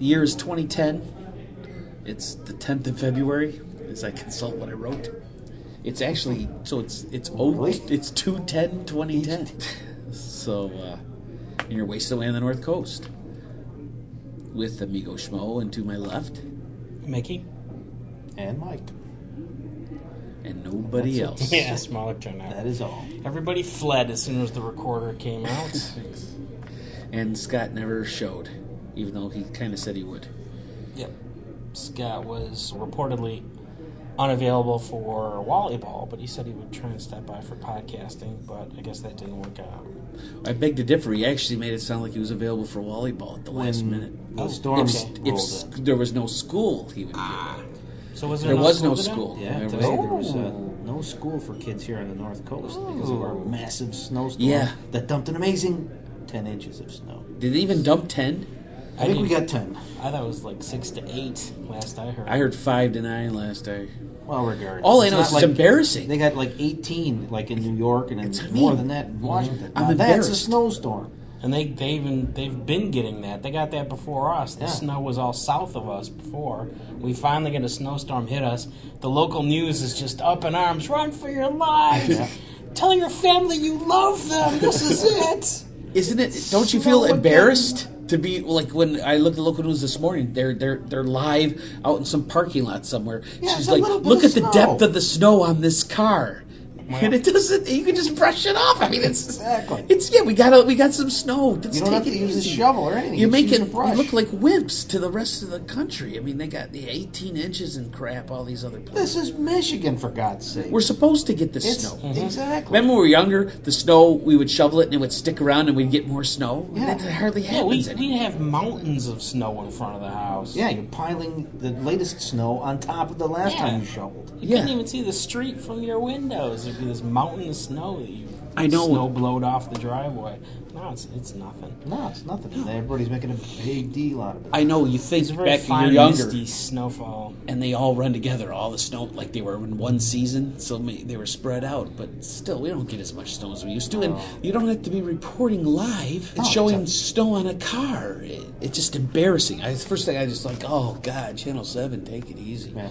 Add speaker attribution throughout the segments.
Speaker 1: The year is 2010. It's the 10th of February as I consult what I wrote. It's actually so it's it's oh
Speaker 2: Really?
Speaker 1: it's 210 2010. so uh, and you're wasted away on the north coast with Amigo Schmo and to my left
Speaker 3: Mickey?
Speaker 2: And Mike.
Speaker 1: and nobody
Speaker 2: That's
Speaker 1: else.
Speaker 3: Yeah, smaller turnout.
Speaker 2: That is all.
Speaker 3: Everybody fled as soon as the recorder came out.
Speaker 1: And Scott never showed, even though he kind of said he would.
Speaker 3: yep. Scott was reportedly unavailable for volleyball, but he said he would try and step by for podcasting, but I guess that didn't work out.
Speaker 1: I beg to differ. He actually made it sound like he was available for volleyball at the last
Speaker 2: When
Speaker 1: minute.
Speaker 2: the
Speaker 3: Oh,
Speaker 2: storm
Speaker 1: If,
Speaker 2: rolled
Speaker 1: if
Speaker 2: in.
Speaker 1: there was no school, he would be available.
Speaker 3: So was there,
Speaker 1: There was no school.
Speaker 2: Yeah,
Speaker 1: There
Speaker 2: today
Speaker 1: was-
Speaker 2: there was uh, no school for kids here on the North Coast because of our massive snowstorm
Speaker 1: Yeah.
Speaker 2: that dumped an amazing 10 inches of snow.
Speaker 1: Did they even dump 10?
Speaker 2: I think we got 10.
Speaker 3: I thought it was like six to eight last I heard.
Speaker 1: I heard 5 to 9 last day.
Speaker 2: Well, regardless.
Speaker 1: All I know
Speaker 2: not
Speaker 1: is it's embarrassing.
Speaker 2: They got like 18, like in New York, and
Speaker 1: That's
Speaker 2: then
Speaker 1: what I
Speaker 2: more
Speaker 1: mean.
Speaker 2: than that in Washington.
Speaker 1: I'm
Speaker 2: Now, that's a snowstorm.
Speaker 3: And they they even they've been getting that. They got that before us. The
Speaker 2: Yeah.
Speaker 3: snow was all south of us before. We finally get a snowstorm hit us. The local news is just up in arms. Run for your lives.
Speaker 2: Yeah.
Speaker 3: Tell your family you love them. This is it.
Speaker 1: Isn't it? Don't you feel
Speaker 2: Snow
Speaker 1: embarrassed to be like when I looked at local news this morning? They're they're they're live out in some parking lot somewhere.
Speaker 2: Yeah,
Speaker 1: She's like, look at the depth of the snow on this car. And it doesn't. You can just brush it off. I mean, it's
Speaker 2: Exactly.
Speaker 1: It's yeah. We got a, we got some snow. Let's
Speaker 2: You don't
Speaker 1: take
Speaker 2: have to
Speaker 1: it
Speaker 2: use a shovel or anything.
Speaker 1: You
Speaker 2: Just
Speaker 1: make
Speaker 2: use
Speaker 1: You look like wimps to the rest of the country. I mean, they got the 18 inches and crap. All these other places.
Speaker 2: This is Michigan, for God's sake.
Speaker 1: We're supposed to get the
Speaker 2: it's,
Speaker 1: snow. Mm-hmm.
Speaker 2: Exactly.
Speaker 1: Remember when we were younger, the snow, we would shovel it and it would stick around and we'd get more snow?
Speaker 2: Yeah.
Speaker 1: That hardly
Speaker 3: Yeah, we
Speaker 1: happens
Speaker 3: we have mountains of snow in front of the house.
Speaker 2: Yeah, you're piling the latest snow on top of the last
Speaker 3: Yeah.
Speaker 2: time you shoveled.
Speaker 3: You
Speaker 1: Yeah.
Speaker 3: couldn't even see the street from your windows. There'd this mountain of snow that you
Speaker 1: I know.
Speaker 3: snow blowed off the driveway. No, it's it's nothing.
Speaker 2: No, it's nothing. And everybody's making a big deal out of it.
Speaker 1: I know you think
Speaker 3: It's a very
Speaker 1: back when
Speaker 3: fine,
Speaker 1: you're younger
Speaker 3: misty snowfall.
Speaker 1: and they all run together, all the snow, like they were in one season, so may- they were spread out. But still, we don't get as much snow as we used to. And you don't have to be reporting live and
Speaker 2: No,
Speaker 1: showing
Speaker 2: it's
Speaker 1: snow on a car. It, it's just embarrassing. I, first thing I just like, oh, God, Channel 7, take it easy.
Speaker 2: Yeah.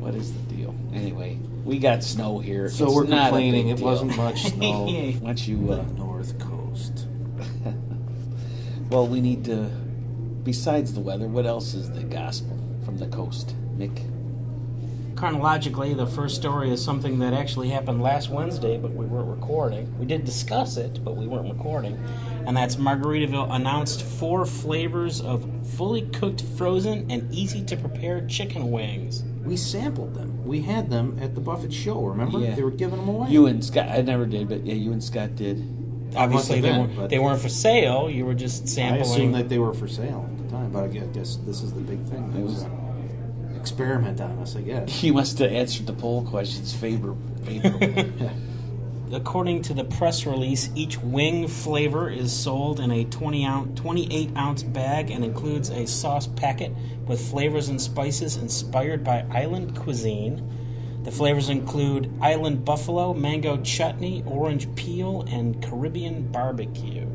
Speaker 1: What is the deal? Anyway, we got snow here.
Speaker 2: So
Speaker 1: It's
Speaker 2: we're
Speaker 1: not a
Speaker 2: complaining it
Speaker 1: deal.
Speaker 2: wasn't much snow.
Speaker 1: Why don't you
Speaker 2: the
Speaker 1: uh,
Speaker 2: North Coast.
Speaker 1: Well, we need to. Besides the weather, what else is the gospel from the coast, Mick?
Speaker 3: Chronologically, the first story is something that actually happened last Wednesday, but we weren't recording. We did discuss it, but we weren't recording. And that's Margaritaville announced four flavors of fully cooked, frozen, and easy to prepare chicken wings.
Speaker 2: We sampled them. We had them at the Buffett show, remember?
Speaker 1: Yeah.
Speaker 2: They were giving them away.
Speaker 1: You and Scott. I never did, but yeah, you and Scott did.
Speaker 3: Obviously, they, weren't, they weren't for sale. You were just sampling.
Speaker 2: I assumed that they were for sale at the time, but I guess this, is the big thing. It was an experiment on us, I guess.
Speaker 1: He must have answered the poll questions favor, favorably.
Speaker 3: According to the press release, each wing flavor is sold in a 20 ounce, 28 ounce bag and includes a sauce packet with flavors and spices inspired by island cuisine. The flavors include island buffalo, mango chutney, orange peel, and Caribbean barbecue.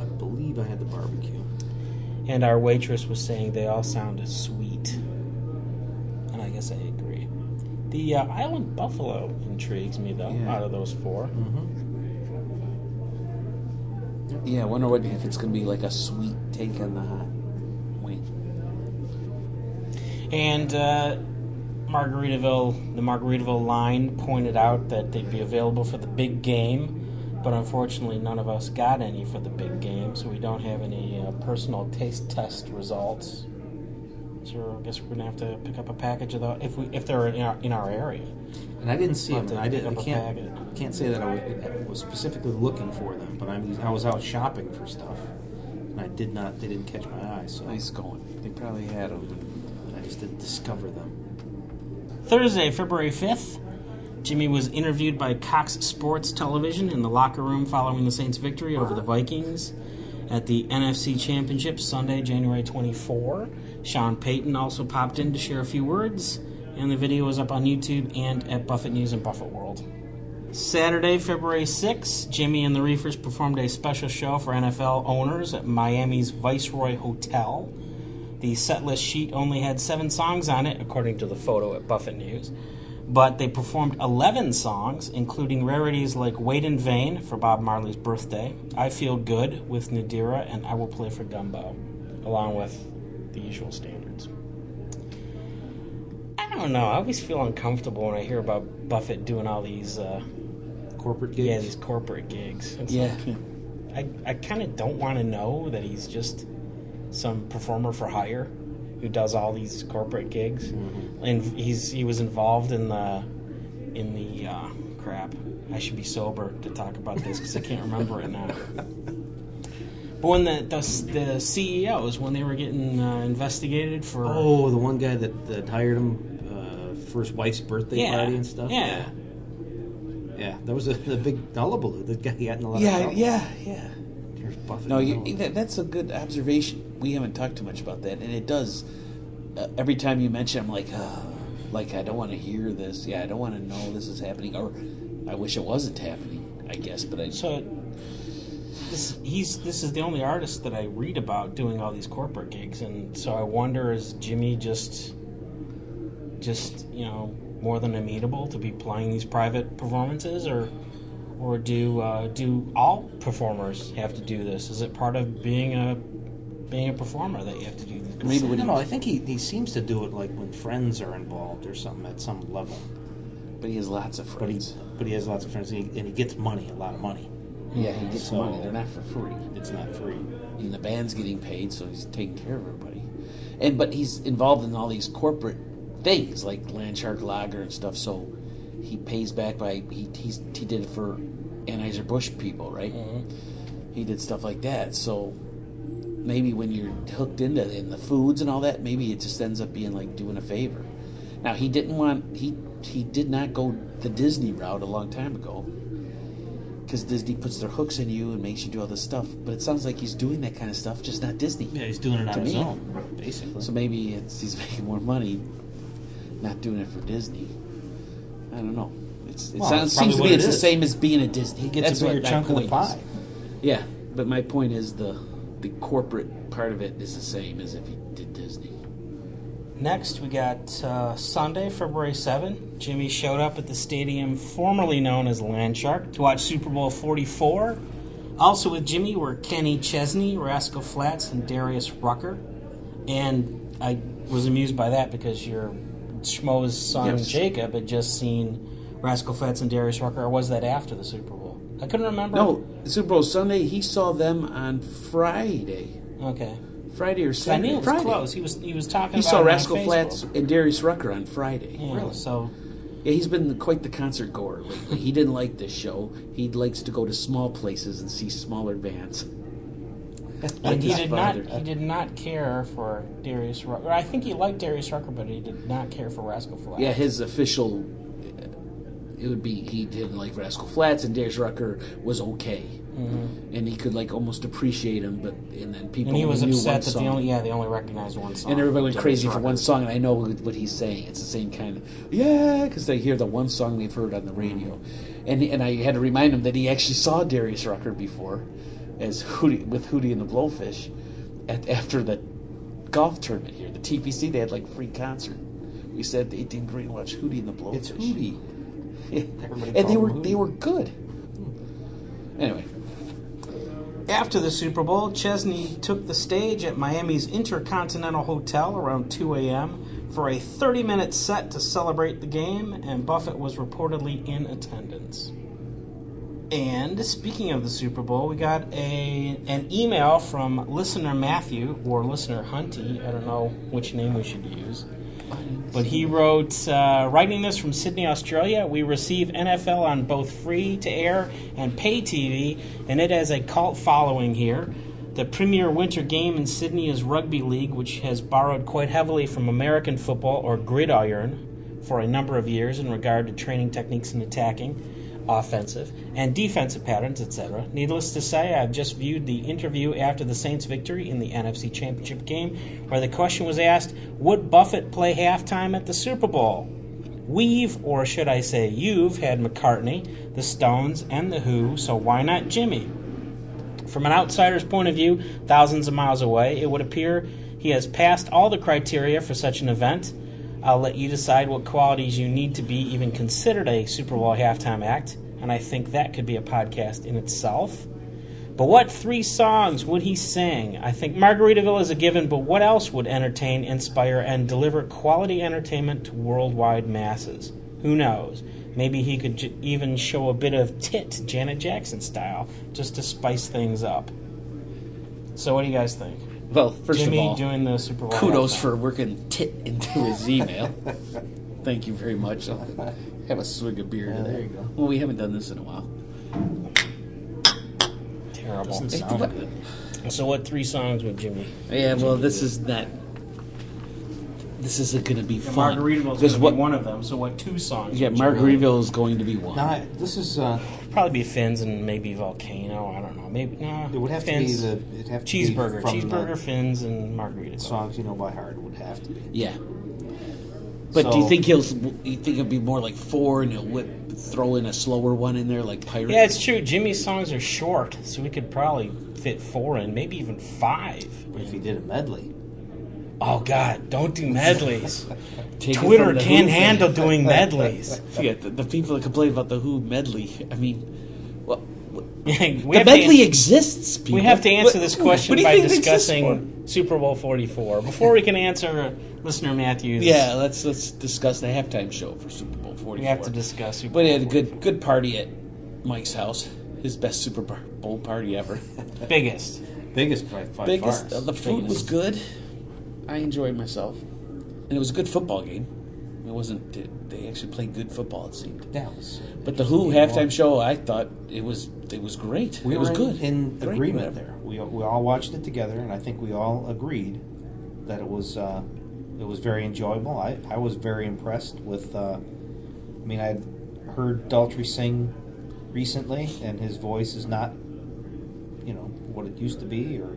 Speaker 2: I believe I had the barbecue.
Speaker 3: And our waitress was saying they all sound sweet. And I guess I. The uh, island buffalo intrigues me, though,
Speaker 1: Yeah.
Speaker 3: out of those 4
Speaker 1: yeah, I wonder what if it's going to be like a sweet take on the hot wing.
Speaker 3: And uh, Margaritaville, the Margaritaville line pointed out that they'd be available for the big game, but unfortunately, none of us got any for the big game, so we don't have any uh, personal taste test results. So I guess we're gonna have to pick up a package of those if we if they're in our in our area.
Speaker 2: And I didn't see them.
Speaker 3: have
Speaker 2: I, did, I
Speaker 3: pick up a
Speaker 2: can't
Speaker 3: packet.
Speaker 2: can't say that I was, I was specifically looking for them, but I, was- I was out shopping for stuff, and I did not. They didn't catch my eye, so
Speaker 1: Nice going. They probably had them.
Speaker 2: I just didn't discover them.
Speaker 3: Thursday, February 5th, Jimmy was interviewed by Cox Sports Television in the locker room following the Saints' victory over the Vikings at the NFC Championship Sunday, January 24. Sean Payton also popped in to share a few words, and the video is up on YouTube and at Buffett News and Buffett World. Saturday, February 6th, Jimmy and the Reefers performed a special show for NFL owners at Miami's Viceroy Hotel. The set list sheet only had seven songs on it, according to the photo at Buffett News. But they performed 11 songs, including rarities like Wait in Vain for Bob Marley's birthday, I Feel Good with Nadirah, and I Will Play for Gumbo, along with the usual standards. I don't know. I always feel uncomfortable when I hear about Buffett doing all these, uh,
Speaker 2: Corporate gigs.
Speaker 3: yeah, these corporate gigs. It's
Speaker 1: Yeah.
Speaker 3: like, I, I kind of don't want to know that he's just some performer for hire who does all these corporate gigs, and he's he was involved in the in the uh, crap. I should be sober to talk about this because I can't remember it now. But when the, the the CEOs when they were getting uh, investigated for
Speaker 2: Oh, the one guy that, that hired him uh, for his wife's birthday
Speaker 3: yeah
Speaker 2: party and stuff.
Speaker 3: yeah.
Speaker 2: yeah, Yeah, that was a, the big hullabaloo. The guy got in a lot of
Speaker 1: Yeah,
Speaker 2: trouble.
Speaker 1: yeah, yeah.
Speaker 2: Here's
Speaker 1: No, you, that, that's a good observation. We haven't talked too much about that, and it does. Uh, every time you mention, I'm like, oh, like I don't want to hear this. Yeah, I don't want to know this is happening, or I wish it wasn't happening. I guess, but I
Speaker 3: So this he's this is the only artist that I read about doing all these corporate gigs, and so I wonder is Jimmy just just you know more than amenable to be playing these private performances, or or do uh, do all performers have to do this? Is it part of being a being a performer that you have to do these?
Speaker 1: Maybe when
Speaker 2: no,
Speaker 1: he-
Speaker 2: no, I think he, he seems to do it like when friends are involved or something at some level.
Speaker 1: but he has lots of
Speaker 2: But he
Speaker 1: friends.
Speaker 2: but he has lots of friends and he, and he gets money, a lot of money.
Speaker 1: yeah, he gets
Speaker 2: So-
Speaker 1: money. They're not for free.
Speaker 2: It's not free.
Speaker 1: and the band's getting paid, so he's taking care of everybody. And but he's involved in all these corporate things like Landshark Lager and stuff. So he pays back by he he's, he did it for Anheuser Busch people, right? Mm-hmm. He did stuff like that. So maybe when you're hooked into in the foods and all that, maybe it just ends up being like doing a favor. Now he didn't want he he did not go the Disney route a long time ago because Disney puts their hooks in you and makes you do all this stuff. But it sounds like he's doing that kind of stuff, just not Disney.
Speaker 2: Yeah, he's doing it on his
Speaker 1: me.
Speaker 2: own, basically.
Speaker 1: So maybe it's he's making more money, not doing it for Disney. I don't know. It's, it
Speaker 2: Well,
Speaker 1: sounds, seems to me
Speaker 2: it
Speaker 1: it's the same as being a Disney.
Speaker 2: he gets
Speaker 1: That's
Speaker 2: a bigger chunk of the pie.
Speaker 1: is. Yeah, but my point is the the corporate part of it is the same as if he did Disney.
Speaker 3: Next, we got uh, Sunday, February 7. Jimmy showed up at the stadium formerly known as Landshark to watch Super Bowl 44. Also with Jimmy were Kenny Chesney, Rascal Flatts, and Darius Rucker. And I was amused by that because your schmo's son
Speaker 1: Yes.
Speaker 3: Jacob had just seen Rascal Flatts and Darius Rucker, or was that after the Super Bowl? I couldn't remember.
Speaker 1: No, Super Bowl Sunday. He saw them on Friday,
Speaker 3: Okay.
Speaker 1: Friday or Saturday.
Speaker 3: I knew it was
Speaker 1: Friday.
Speaker 3: close. He was he was talking
Speaker 1: He
Speaker 3: about
Speaker 1: saw Rascal. Flatts and Darius Rucker on Friday.
Speaker 3: Yeah, So
Speaker 1: Yeah, he's been quite the concert goer lately. he didn't like this show. He likes to go to small places and see smaller bands.
Speaker 3: And
Speaker 1: Like
Speaker 3: he did not. He did not care for Darius Rucker. I think he liked Darius Rucker, but he did not care for Rascal Flatts.
Speaker 1: Yeah, his official. It would be he didn't like Rascal Flatts and Darius Rucker was okay, mm-hmm. and he could like almost appreciate him, but and then people
Speaker 3: and he was upset that
Speaker 1: song.
Speaker 3: they only yeah they only recognized one song.
Speaker 1: and everybody went crazy for one song, and I know what what he's saying. It's the same kind of yeah, because they hear the one song they've heard on the radio, mm-hmm. and and I had to remind him that he actually saw Darius Rucker before, as Hootie with Hootie and the Blowfish, at after the golf tournament here, the TPC. They had like free concert. We said the 18 green watch Hootie and the Blowfish.
Speaker 2: It's Hootie.
Speaker 1: Yeah.
Speaker 2: Everybody
Speaker 1: and they were they were good. Anyway,
Speaker 3: After the Super Bowl, Chesney took the stage at Miami's Intercontinental Hotel around 2 a.m. for a 30-minute set to celebrate the game, and Buffett was reportedly in attendance. And speaking of the Super Bowl, we got a an email from listener Matthew or listener Hunty. I don't know which name we should use. But he wrote, uh, writing this from Sydney, Australia, we receive NFL on both free to air and pay TV, and it has a cult following here. The premier winter game in Sydney is rugby league, which has borrowed quite heavily from American football or gridiron for a number of years in regard to training techniques and attacking offensive and defensive patterns, etc. Needless to say, I've just viewed the interview after the Saints' victory in the NFC Championship game, where the question was asked, "Would Buffett play halftime at the Super Bowl?" We've, or should I say, you've had McCartney, the Stones, and the Who, so why not Jimmy? From an outsider's point of view, thousands of miles away, it would appear he has passed all the criteria for such an event. I'll let you decide what qualities you need to be even considered a Super Bowl halftime act, and I think that could be a podcast in itself. But what three songs would he sing? I think Margaritaville is a given, but what else would entertain, inspire, and deliver quality entertainment to worldwide masses? Who knows? Maybe he could j- even show a bit of tit, Janet Jackson style, just to spice things up. So, what do you guys think?
Speaker 1: Well, first
Speaker 3: Jimmy
Speaker 1: of all,
Speaker 3: doing the Super Bowl.
Speaker 1: kudos
Speaker 3: halftime.
Speaker 1: for working tit into his email. Thank you very much. I'll have a swig of beer
Speaker 2: Yeah,
Speaker 1: today.
Speaker 2: there you go.
Speaker 1: Well, we haven't done this in a while.
Speaker 3: terrible.
Speaker 2: Doesn't
Speaker 1: Hey,
Speaker 2: sound
Speaker 1: what-
Speaker 2: good.
Speaker 3: So, what three songs would Jimmy?
Speaker 1: Yeah, well, this is that. This isn't going to be fun.
Speaker 3: Margaritaville is going to
Speaker 1: what?
Speaker 3: one of them. So, what two songs?
Speaker 1: Yeah, Margaritaville is going to be one.
Speaker 2: No, I- this is. Uh,
Speaker 3: Probably be Fins and maybe Volcano. I don't know. Maybe no.
Speaker 2: it would have
Speaker 3: Fins.
Speaker 2: to be the. It'd have to
Speaker 3: cheeseburger,
Speaker 2: Be from
Speaker 3: cheeseburger, Fins, and
Speaker 2: The
Speaker 3: Margarita.
Speaker 2: songs you know by heart would have to be.
Speaker 1: Yeah. But do you
Speaker 2: So-
Speaker 1: think he'll? You think it'll be more like four, and he'll whip, throw in a slower one in there, like Pirate?
Speaker 3: Yeah, it's true. Jimmy's songs are short, so we could probably fit four in, maybe even five.
Speaker 2: But if he did a medley,
Speaker 3: Oh God, don't do medleys.
Speaker 1: Take
Speaker 3: Twitter can't
Speaker 1: Who
Speaker 3: handle
Speaker 1: fan.
Speaker 3: doing medleys.
Speaker 1: Forget the, the people that complain about the Who medley. I mean, well,
Speaker 3: we
Speaker 1: the medley
Speaker 3: an-
Speaker 1: exists. People.
Speaker 3: We have to answer
Speaker 1: What-
Speaker 3: this question by
Speaker 1: think it exists
Speaker 3: discussing Super Bowl 44. Before we can answer listener Matthews.
Speaker 1: Yeah, let's let's discuss the halftime show for Super Bowl Forty Four.
Speaker 3: we have to discuss Super
Speaker 1: But he had a good good party at Mike's house. His best Super Bowl party ever.
Speaker 3: biggest.
Speaker 2: biggest by, by
Speaker 1: Biggest.
Speaker 2: far.
Speaker 1: uh, the food was good. I enjoyed myself, and it was a good football game. It wasn't. They actually played good football. It seemed.
Speaker 2: Was.
Speaker 1: But the Who halftime
Speaker 2: well,
Speaker 1: show, I thought it was it was great.
Speaker 2: We
Speaker 1: it was
Speaker 2: were
Speaker 1: good.
Speaker 2: in
Speaker 1: Great,
Speaker 2: agreement
Speaker 1: whatever.
Speaker 2: there. We we all watched it together, and I think we all agreed that it was uh, it was very enjoyable. I, I was very impressed with. Uh, I mean, I'd heard Daltrey sing recently, and his voice is not, you know, what it used to be, or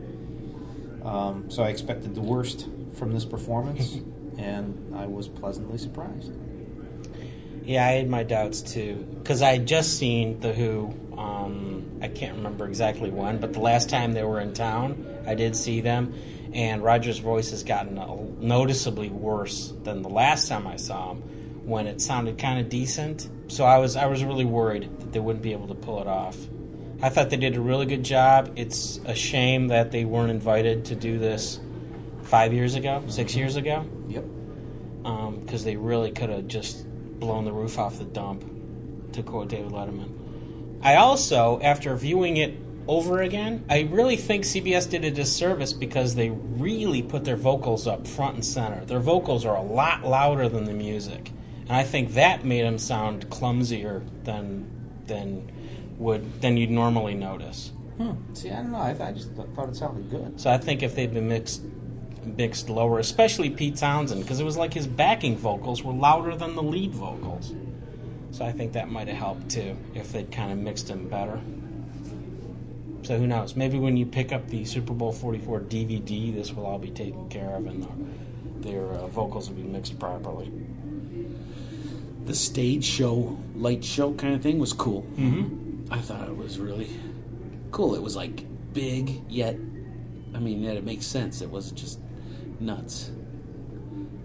Speaker 2: um, so I expected the worst from this performance, and I was pleasantly surprised.
Speaker 3: Yeah, I had my doubts too because I had just seen the Who. Um, I can't remember exactly when, but the last time they were in town, I did see them, and Roger's voice has gotten noticeably worse than the last time I saw him, when it sounded kind of decent. So I was I was really worried that they wouldn't be able to pull it off. I thought they did a really good job. It's a shame that they weren't invited to do this five years ago, six years ago
Speaker 2: Yep.
Speaker 3: because they really could have just blown the roof off the dump, to quote David Letterman. I also, after viewing it over again, I really think CBS did a disservice because they really put their vocals up front and center. Their vocals are a lot louder than the music, and I think that made them sound clumsier than than would than you'd normally notice.
Speaker 2: Hmm. See, I don't know. I, th- I just th- thought it sounded good.
Speaker 3: So I think if they'd been mixed mixed lower, especially Pete Townshend, because it was like his backing vocals were louder than the lead vocals. So I think that might have helped too if they'd kind of mixed them better. So who knows? Maybe when you pick up the Super Bowl 44 DVD, this will all be taken care of and the, their uh, vocals will be mixed properly.
Speaker 1: The stage show, light show kind of thing was cool.
Speaker 3: Mm-hmm.
Speaker 1: I thought it was really cool. It was like big, yet, I mean, yet it makes sense. It wasn't just nuts.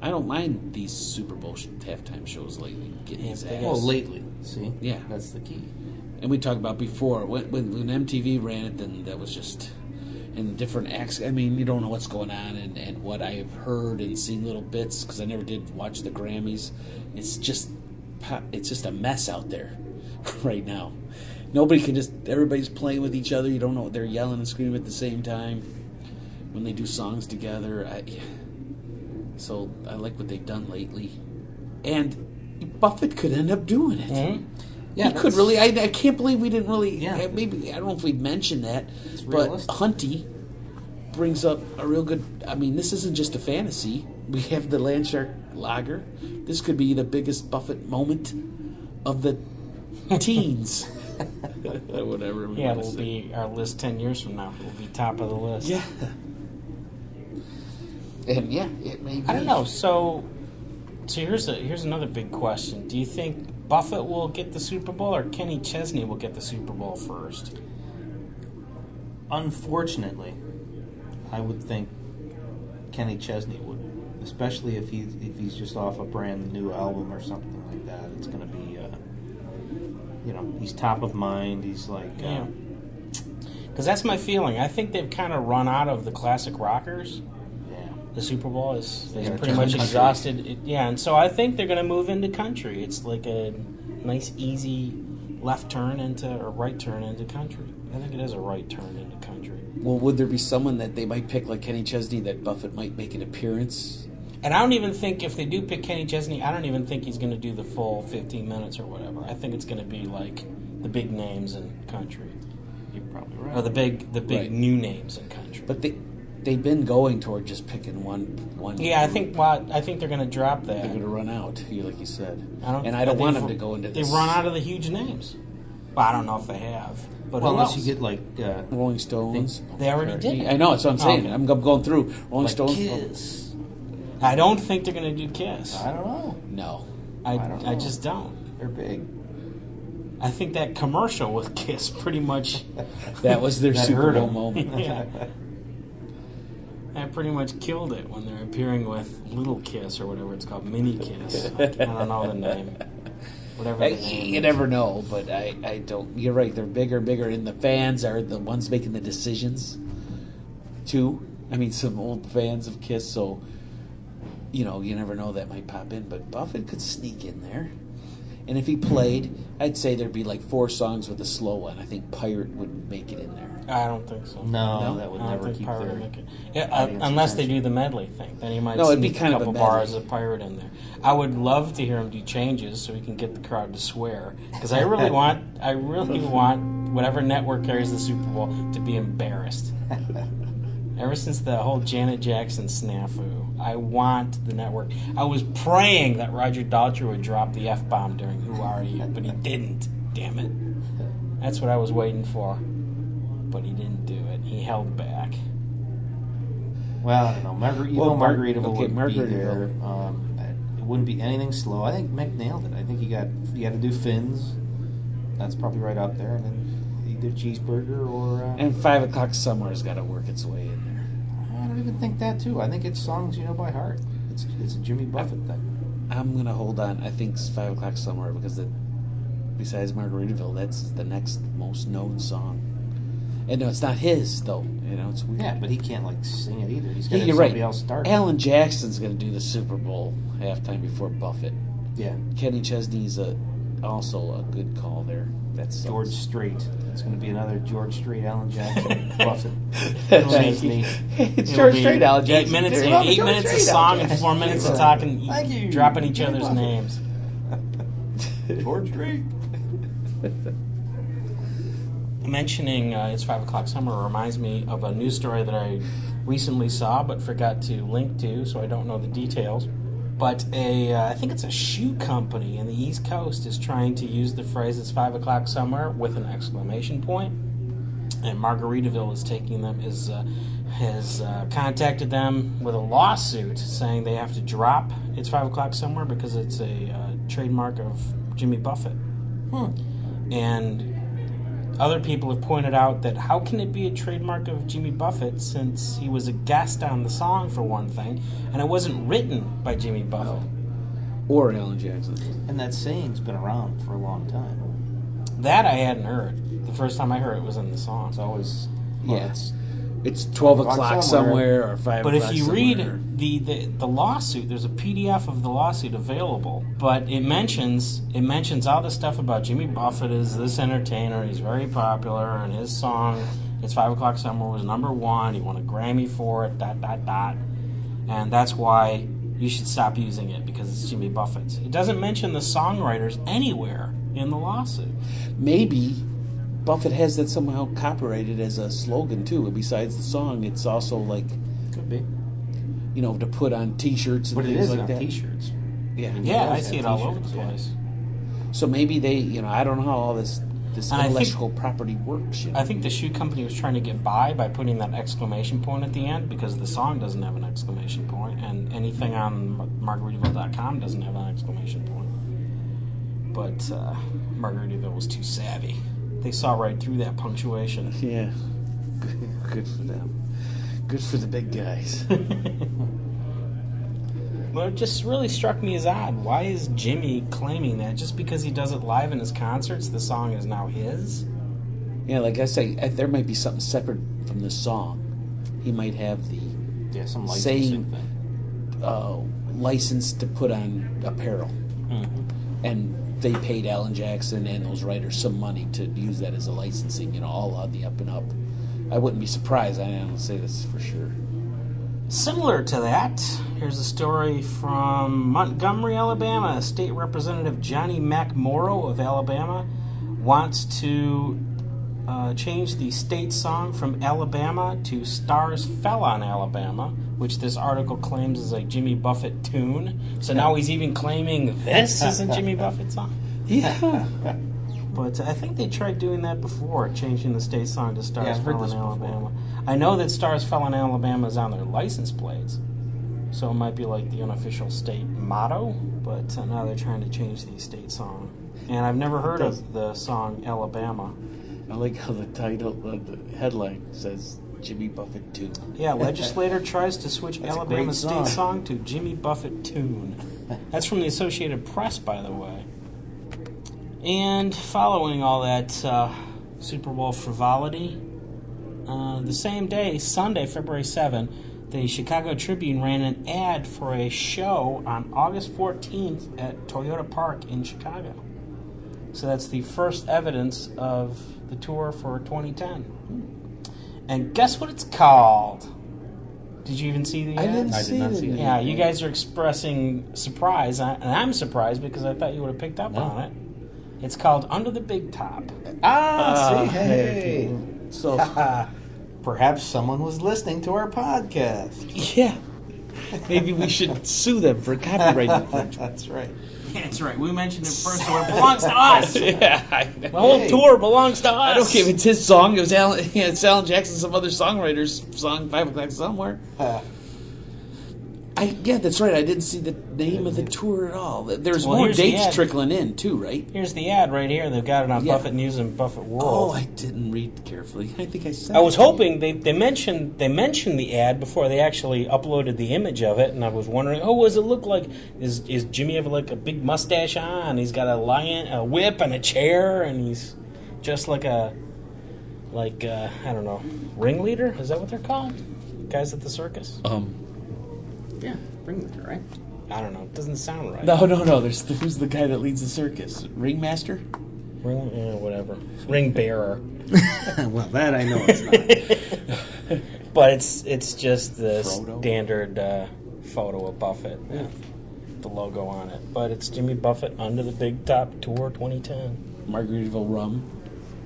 Speaker 1: I don't mind these Super Bowl sh- halftime shows lately. Getting his ass.
Speaker 2: Well, oh, lately, see,
Speaker 1: Yeah.
Speaker 2: that's the key.
Speaker 1: and we talked about before when, when when MTV ran it, then that was just and different acts. I mean, you don't know what's going on, and, and what I've heard and seen little bits because I never did watch the Grammys. It's just it's just a mess out there right now. Nobody can just everybody's playing with each other. You don't know what they're yelling and screaming at the same time when they do songs together. I, so I like what they've done lately, and Buffett could end up doing it
Speaker 3: Mhm.
Speaker 2: Yeah,
Speaker 1: he could really. I, I can't believe we didn't really.
Speaker 2: Yeah.
Speaker 1: Yeah. Maybe I don't know if we mentioned that, but
Speaker 2: realistic.
Speaker 1: Hunty brings up a real good. I mean, this isn't just a fantasy. We have the Landshark Lager. This could be the biggest Buffett moment of the teens. Whatever. We
Speaker 3: yeah, it'll
Speaker 1: say.
Speaker 3: be our list 10 years from now. It will be top of the list.
Speaker 1: Yeah. And yeah, it may. Be.
Speaker 3: I don't know. So, So here's a here's another big question. Do you think Buffett will get the Super Bowl or Kenny Chesney will get the Super Bowl first?
Speaker 2: Unfortunately, I would think Kenny Chesney would, especially if he's if he's just off a brand new album or something like that. It's going to be, uh, you know, he's top of mind. He's like, uh,
Speaker 3: Yeah. Because that's my feeling. I think they've kind of run out of the classic rockers.
Speaker 2: Yeah,
Speaker 3: The Super Bowl is, is
Speaker 2: gotta
Speaker 3: pretty much exhausted. It, yeah, and so I think they're going to move into country. It's like a nice, easy left turn into or right turn into country. I think it is a right turn into country.
Speaker 1: Well, would there be someone that they might pick like Kenny Chesney that Buffett might make an appearance?
Speaker 3: And I don't even think if they do pick Kenny Chesney, I don't even think he's going to do the full 15 minutes or whatever. I think it's going to be like the big names in country,
Speaker 2: you're probably right.
Speaker 3: or the big the big
Speaker 1: Right.
Speaker 3: new names in country.
Speaker 1: But they they've been going toward just picking one one.
Speaker 3: yeah, I think well, I think they're going to drop that.
Speaker 1: they're going to run out. Like you said,
Speaker 3: I don't,
Speaker 1: and I don't want them to go into
Speaker 3: They
Speaker 1: this.
Speaker 3: run out of the huge names. Well, I don't know if they have, but
Speaker 2: well, unless
Speaker 3: else?
Speaker 2: you get like uh,
Speaker 1: Rolling Stones.
Speaker 3: They already did.
Speaker 1: I know. That's what I'm saying.
Speaker 3: Oh.
Speaker 1: I'm going through Rolling
Speaker 2: like
Speaker 1: Stones.
Speaker 2: Kiss.
Speaker 3: I don't think they're going to do Kiss.
Speaker 2: I don't know.
Speaker 1: No.
Speaker 3: I,
Speaker 2: I don't
Speaker 3: I just don't.
Speaker 2: They're big.
Speaker 3: I think that commercial with Kiss pretty much
Speaker 1: That was their
Speaker 2: That
Speaker 1: Super
Speaker 2: hurt
Speaker 1: Bowl
Speaker 2: 'em.
Speaker 1: moment.
Speaker 3: yeah. That pretty much killed it when they're appearing with Little Kiss or whatever it's called, Mini Kiss. I don't know the name. Whatever
Speaker 1: I-
Speaker 3: the name
Speaker 1: you
Speaker 3: is.
Speaker 1: never know, but I, I don't. You're right. They're bigger and bigger, and the fans are the ones making the decisions. Too. I mean, some old fans of Kiss, so you know, you never know that might pop in. But Buffett could sneak in there, and if he played, I'd say there'd be like four songs with a slow one. I think Pirate would make it in there.
Speaker 3: I don't think so.
Speaker 2: No,
Speaker 1: No?
Speaker 2: that would
Speaker 3: I don't
Speaker 2: never
Speaker 3: think
Speaker 2: keep
Speaker 3: Pirate
Speaker 2: their.
Speaker 3: would make it. Yeah, uh,
Speaker 2: audience
Speaker 3: unless they do the medley thing, then he might
Speaker 1: No, it'd be kind
Speaker 3: a
Speaker 1: of a
Speaker 3: couple bars of pirate in there. I would love to hear him do changes so he can get the crowd to swear because I really want, I really want whatever network carries the Super Bowl to be embarrassed. Ever since the whole Janet Jackson snafu, I want the network. I was praying that Roger Daltrey would drop the f bomb during "Who Are You," but he didn't. Damn it! That's what I was waiting for, but he didn't do it. He held back.
Speaker 2: Well, I don't know. Margar- even
Speaker 1: Well, Mar-
Speaker 2: Margaritaville
Speaker 1: okay,
Speaker 2: would be there. Um, it wouldn't be anything slow. I think Mick nailed it. I think you got you got to do fins. That's probably right up there, and then either cheeseburger or. Uh,
Speaker 1: And Five O'clock somewhere's got to work its way in there.
Speaker 2: I don't even think that too. I think it's songs you know by heart. It's it's a Jimmy Buffett thing.
Speaker 1: I'm gonna hold on. I think it's Five O'clock somewhere because it, besides Margaritaville, that's the next most known song. And no, it's not his though. You know, it's weird.
Speaker 2: Yeah, but he can't like sing it either. He's got
Speaker 1: Yeah,
Speaker 2: to
Speaker 1: you're
Speaker 2: somebody
Speaker 1: right.
Speaker 2: else start.
Speaker 1: Alan Jackson's gonna do the Super Bowl halftime before Buffett.
Speaker 2: Yeah,
Speaker 1: Kenny Chesney's a, also a good call there. That's
Speaker 2: George Strait. It's going to be another George Strait, Alan Jackson, Buffett.
Speaker 3: It'll
Speaker 2: Chesney.
Speaker 1: it's
Speaker 3: It'll
Speaker 1: George
Speaker 3: be
Speaker 1: Strait, Alan Jackson.
Speaker 3: Eight minutes,
Speaker 1: They love
Speaker 3: eight
Speaker 1: George
Speaker 3: minutes of song and four minutes of talking,
Speaker 2: Thank you.
Speaker 3: dropping each
Speaker 2: Jimmy
Speaker 3: other's
Speaker 2: Buffett.
Speaker 3: names.
Speaker 2: George Strait.
Speaker 3: Mentioning uh, it's five o'clock somewhere reminds me of a news story that I recently saw but forgot to link to, so I don't know the details. But a, uh, I think it's a shoe company in the East Coast is trying to use the phrase "it's five o'clock somewhere" with an exclamation point, and Margaritaville is taking them is uh, has uh, contacted them with a lawsuit saying they have to drop "it's five o'clock somewhere" because it's a uh, trademark of Jimmy Buffett
Speaker 2: Hmm.
Speaker 3: and other people have pointed out that how can it be a trademark of Jimmy Buffett since he was a guest on the song for one thing, and it wasn't written by Jimmy Buffett.
Speaker 1: Or Alan Jackson.
Speaker 2: And that saying's been around for a long time.
Speaker 3: That I hadn't heard. The first time I heard it was in the song.
Speaker 2: It's always well,
Speaker 1: Yeah.
Speaker 2: It's,
Speaker 1: It's twelve
Speaker 2: O'clock
Speaker 1: o'clock
Speaker 2: somewhere.
Speaker 1: somewhere, or five.
Speaker 3: o'clock But if you
Speaker 1: somewhere.
Speaker 3: read the, the the lawsuit, there's a PDF of the lawsuit available. But it mentions it mentions all the stuff about Jimmy Buffett is this entertainer. He's very popular, and his song "It's Five O'clock Somewhere, was number one. He won a Grammy for it. Dot dot dot. And that's why you should stop using it because it's Jimmy Buffett's. It doesn't mention the songwriters anywhere in the lawsuit.
Speaker 1: maybe Buffett has that somehow copyrighted as a slogan too. And Besides the song, it's also like
Speaker 2: could be,
Speaker 1: you know to put on T-shirts and
Speaker 2: but it
Speaker 1: things
Speaker 2: is
Speaker 1: like
Speaker 2: on
Speaker 1: that.
Speaker 2: T-shirts.
Speaker 1: Yeah.
Speaker 2: He
Speaker 3: Yeah, I see it all over the
Speaker 2: t-shirts, yeah.
Speaker 3: place.
Speaker 1: So maybe they, you know, I don't know how all this this
Speaker 3: And I think-
Speaker 1: intellectual property works. You know?
Speaker 3: I think the shoe company was trying to get by by putting that exclamation point at the end because the song doesn't have an exclamation point, and anything on Margaritaville.com doesn't have an exclamation point. But uh, Margaritaville was too savvy. They saw right through that punctuation.
Speaker 1: yeah, good, good for them. Good for the big guys.
Speaker 3: Well, it just really struck me as odd. Why is Jimmy claiming that? Just because he does it live in his concerts, the song is now his?
Speaker 1: yeah, like I say, there might be something separate from the song. He might have the
Speaker 2: Yeah, some
Speaker 1: Saying-
Speaker 2: licensing thing.
Speaker 1: uh, license to put on apparel, and they paid Alan Jackson and those writers some money to use that as a licensing. You know, all on the up and up. I wouldn't be surprised. I don't say this for sure.
Speaker 3: Similar to that, here's a story from Montgomery, Alabama. State Representative Johnny Mack Morrow of Alabama wants to uh, change the state song from Alabama to Stars Fell on Alabama, which this article claims is a Jimmy Buffett tune. So now he's even claiming this isn't Jimmy Buffett song.
Speaker 1: Yeah.
Speaker 3: But I think they tried doing that before, changing the state song to Stars
Speaker 2: Yeah,
Speaker 3: Fell in
Speaker 2: this before.
Speaker 3: Alabama. I know that Stars Fell in Alabama is on their license plates, so it might be like the unofficial state motto. But uh, now they're trying to change the state song, and I've never heard of the song Alabama.
Speaker 1: I like how the title, uh, the headline says Jimmy Buffett tune.
Speaker 3: Yeah, legislator tries to switch
Speaker 1: That's
Speaker 3: Alabama state
Speaker 1: song.
Speaker 3: song to Jimmy Buffett tune. That's from the Associated Press, by the way. And following all that uh, Super Bowl frivolity, uh, the same day, Sunday, February 7, the Chicago Tribune ran an ad for a show on August 14th at Toyota Park in Chicago. So that's the first evidence of the tour for 2010. And guess what it's called? Did you even see the
Speaker 1: I didn't
Speaker 2: I did not see it.
Speaker 3: Yeah, you guys are expressing surprise, I- and I'm surprised because I thought you would have picked up
Speaker 2: No.
Speaker 3: on it. It's called Under the Big Top.
Speaker 2: Ah,
Speaker 1: Ah,
Speaker 2: see, hey.
Speaker 1: So
Speaker 2: Perhaps someone was listening to our podcast.
Speaker 1: yeah, maybe we should sue them for copyright infringement.
Speaker 2: That's right.
Speaker 3: That's right. We mentioned it first, so it belongs to us.
Speaker 1: Yeah, I,
Speaker 3: whole
Speaker 2: Hey.
Speaker 3: tour belongs to us.
Speaker 1: I don't care if it's his song. It was Alan, yeah, it's Alan Jackson, some other songwriter's song, Five O'clock somewhere.
Speaker 2: Uh,
Speaker 1: I yeah, that's right. I didn't see the name of the tour at all. There's
Speaker 3: Well,
Speaker 1: more
Speaker 3: here's the
Speaker 1: dates
Speaker 3: ad.
Speaker 1: trickling in too, right?
Speaker 3: Here's the ad right here. They've got it on
Speaker 1: Yeah.
Speaker 3: Buffett News and Buffett World.
Speaker 1: Oh, I didn't read carefully. I think I said.
Speaker 3: I was
Speaker 1: it.
Speaker 3: hoping they, they mentioned they mentioned the ad before they actually uploaded the image of it, and I was wondering, oh, what does it look like? Is is Jimmy have like a big mustache on? He's got a lion, a whip, and a chair, and he's just like a like uh, I don't know, ringleader. Is that what they're called? Guys at the circus?
Speaker 1: Um,
Speaker 2: yeah, bring that, right?
Speaker 3: I don't know. It doesn't sound right.
Speaker 1: no, no, no. There's the, who's the guy that leads the circus? Ringmaster.
Speaker 3: Ring, yeah, whatever. Ring bearer.
Speaker 2: well, that I know it's not.
Speaker 3: But it's it's just the
Speaker 1: Frodo?
Speaker 3: standard uh, photo of Buffett with the logo on it. But it's Jimmy Buffett under the Big Top Tour 2010.
Speaker 1: Margaritaville rum.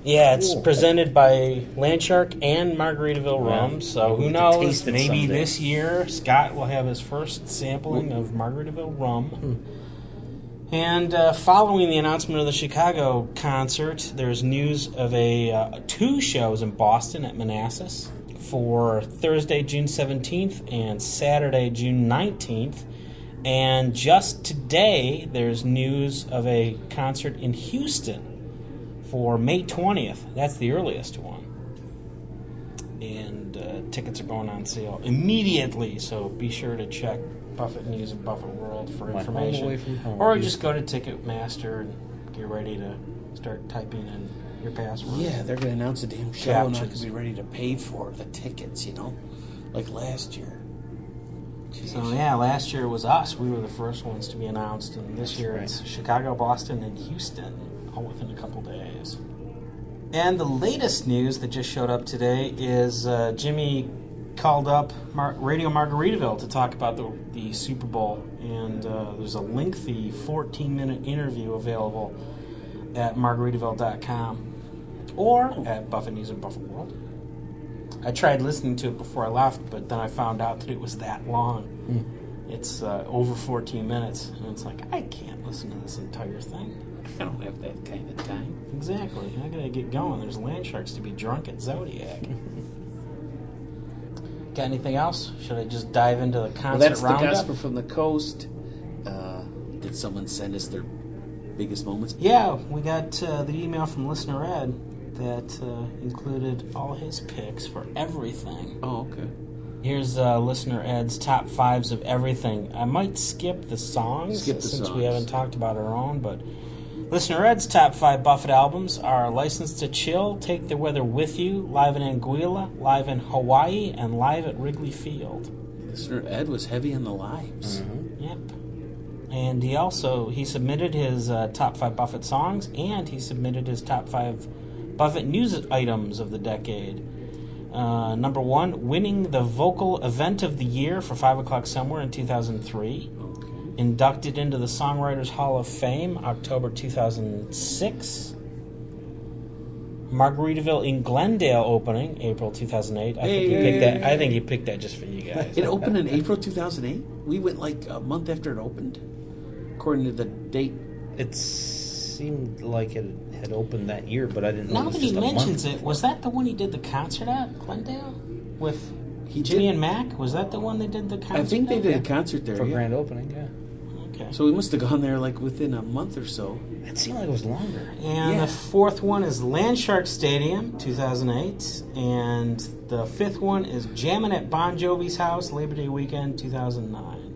Speaker 3: Yeah, it's presented by Landshark and Margaritaville Rum. So who knows? Maybe
Speaker 1: someday.
Speaker 3: this year Scott will have his first sampling of Margaritaville Rum. And uh, following the announcement of the Chicago concert, there's news of a uh, two shows in Boston at Manassas for Thursday, June 17th and Saturday, June 19th. And just today, there's news of a concert in Houston for May 20th. That's the earliest one. And uh, tickets are going on sale immediately, so be sure to check Buffett News and Buffett World for information. Or just go to Ticketmaster and get ready to start typing in your password.
Speaker 1: Yeah, they're gonna announce a damn show, and I could be ready to pay for the tickets. You know, like last year.
Speaker 3: So yeah, last year it was us. We were the first ones to be announced, and this year
Speaker 2: right.
Speaker 3: it's Chicago, Boston, and Houston, all within a couple days. And the latest news that just showed up today is uh, Jimmy called up Mar- Radio Margaritaville to talk about the, the Super Bowl, and uh, there's a lengthy 14-minute interview available at margaritaville.com or at Buffett News and Buffett World. I tried listening to it before I left, but then I found out that it was that long. It's uh, over 14 minutes, and it's like I can't listen to this entire thing.
Speaker 1: I don't have that kind of time.
Speaker 3: Exactly. I gotta get going. There's land sharks to be drunk at Zodiac. Got anything else? Should I just dive into the concert
Speaker 1: Well, that's the
Speaker 3: roundup?
Speaker 1: gospel from the coast. Uh, did someone send us their biggest moments?
Speaker 3: Yeah, we got uh, the email from listener Ed that uh, included all his picks for everything.
Speaker 1: Oh, okay.
Speaker 3: Here's uh, listener Ed's top fives of everything. I might skip the songs
Speaker 1: Skip the
Speaker 3: since
Speaker 1: songs.
Speaker 3: we haven't talked about our own, but listener Ed's top five Buffett albums are "License to Chill," "Take the Weather with You," "Live in Anguilla," "Live in Hawaii," and "Live at Wrigley Field."
Speaker 1: Listener Ed was heavy on the lives.
Speaker 3: Yep. And he also he submitted his uh, top five Buffett songs, and he submitted his top five Buffett news items of the decade. Uh, number one, winning the vocal event of the year for Five O'clock Somewhere in 2003.
Speaker 1: Okay.
Speaker 3: Inducted into the Songwriters Hall of Fame October 2006. Margaritaville in Glendale opening April 2008. I think he
Speaker 1: Hey.
Speaker 3: picked that. I think he picked that just for you guys.
Speaker 1: It opened in April 2008. We went like a month after it opened, according to the date.
Speaker 2: It seemed like it had opened that year, but I didn't know.
Speaker 3: Now
Speaker 2: it was
Speaker 3: that he
Speaker 2: a
Speaker 3: mentions it, was that the one he did the concert at Glendale with
Speaker 1: He
Speaker 3: Jimmy
Speaker 1: did-
Speaker 3: and Mac? Was that the one they did the concert?
Speaker 1: I think they
Speaker 3: at?
Speaker 1: did a concert there.
Speaker 2: for
Speaker 1: yeah.
Speaker 2: grand opening? Yeah,
Speaker 3: Okay.
Speaker 1: So we must have gone there like within a month or so.
Speaker 2: it seemed like it was longer.
Speaker 3: and
Speaker 1: yeah.
Speaker 3: the fourth one is Landshark Stadium, 2008, and the fifth one is Jamming at Bon Jovi's house, Labor Day weekend, 2009.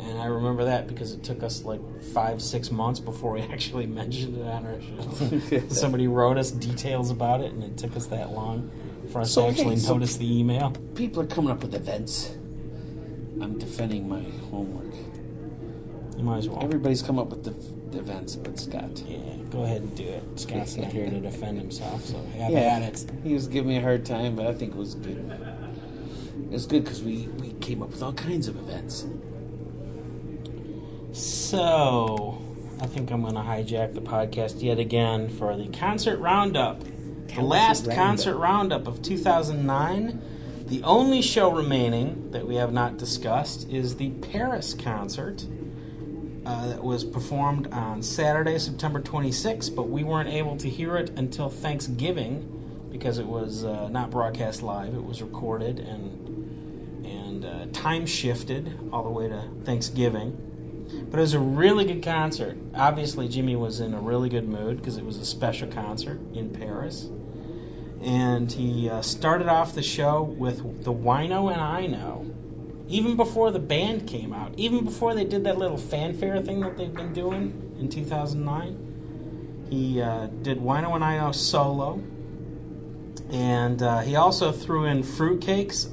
Speaker 3: And I remember that because it took us like five, six months before we actually mentioned it on our show. Somebody wrote us details about it, and it took us that long for us
Speaker 1: So,
Speaker 3: to actually
Speaker 1: hey, so-
Speaker 3: notice the email.
Speaker 1: People are coming up with events. I'm defending my homework.
Speaker 3: You might as well.
Speaker 1: Everybody's come up with the, the events, but Scott.
Speaker 3: Yeah, go ahead and do it. Scott's not here to defend himself, so have
Speaker 1: Yeah,
Speaker 3: at it.
Speaker 1: he was giving me a hard time, but I think it was good. It was good because we, we came up with all kinds of events.
Speaker 3: So, I think I'm going to hijack the podcast yet again for the concert roundup. the last
Speaker 2: roundup.
Speaker 3: concert roundup of 2009. The only show remaining that we have not discussed is the Paris concert uh, that was performed on Saturday, September 26th, but we weren't able to hear it until Thanksgiving because it was uh, not broadcast live. It was recorded and and uh, time shifted all the way to Thanksgiving. But it was a really good concert. Obviously, Jimmy was in a really good mood because it was a special concert in Paris. And he uh, started off the show with the Wino and I Know. Even before the band came out, even before they did that little fanfare thing that they've been doing in 2009, he uh, did Wino and I solo. And uh, he also threw in Fruitcakes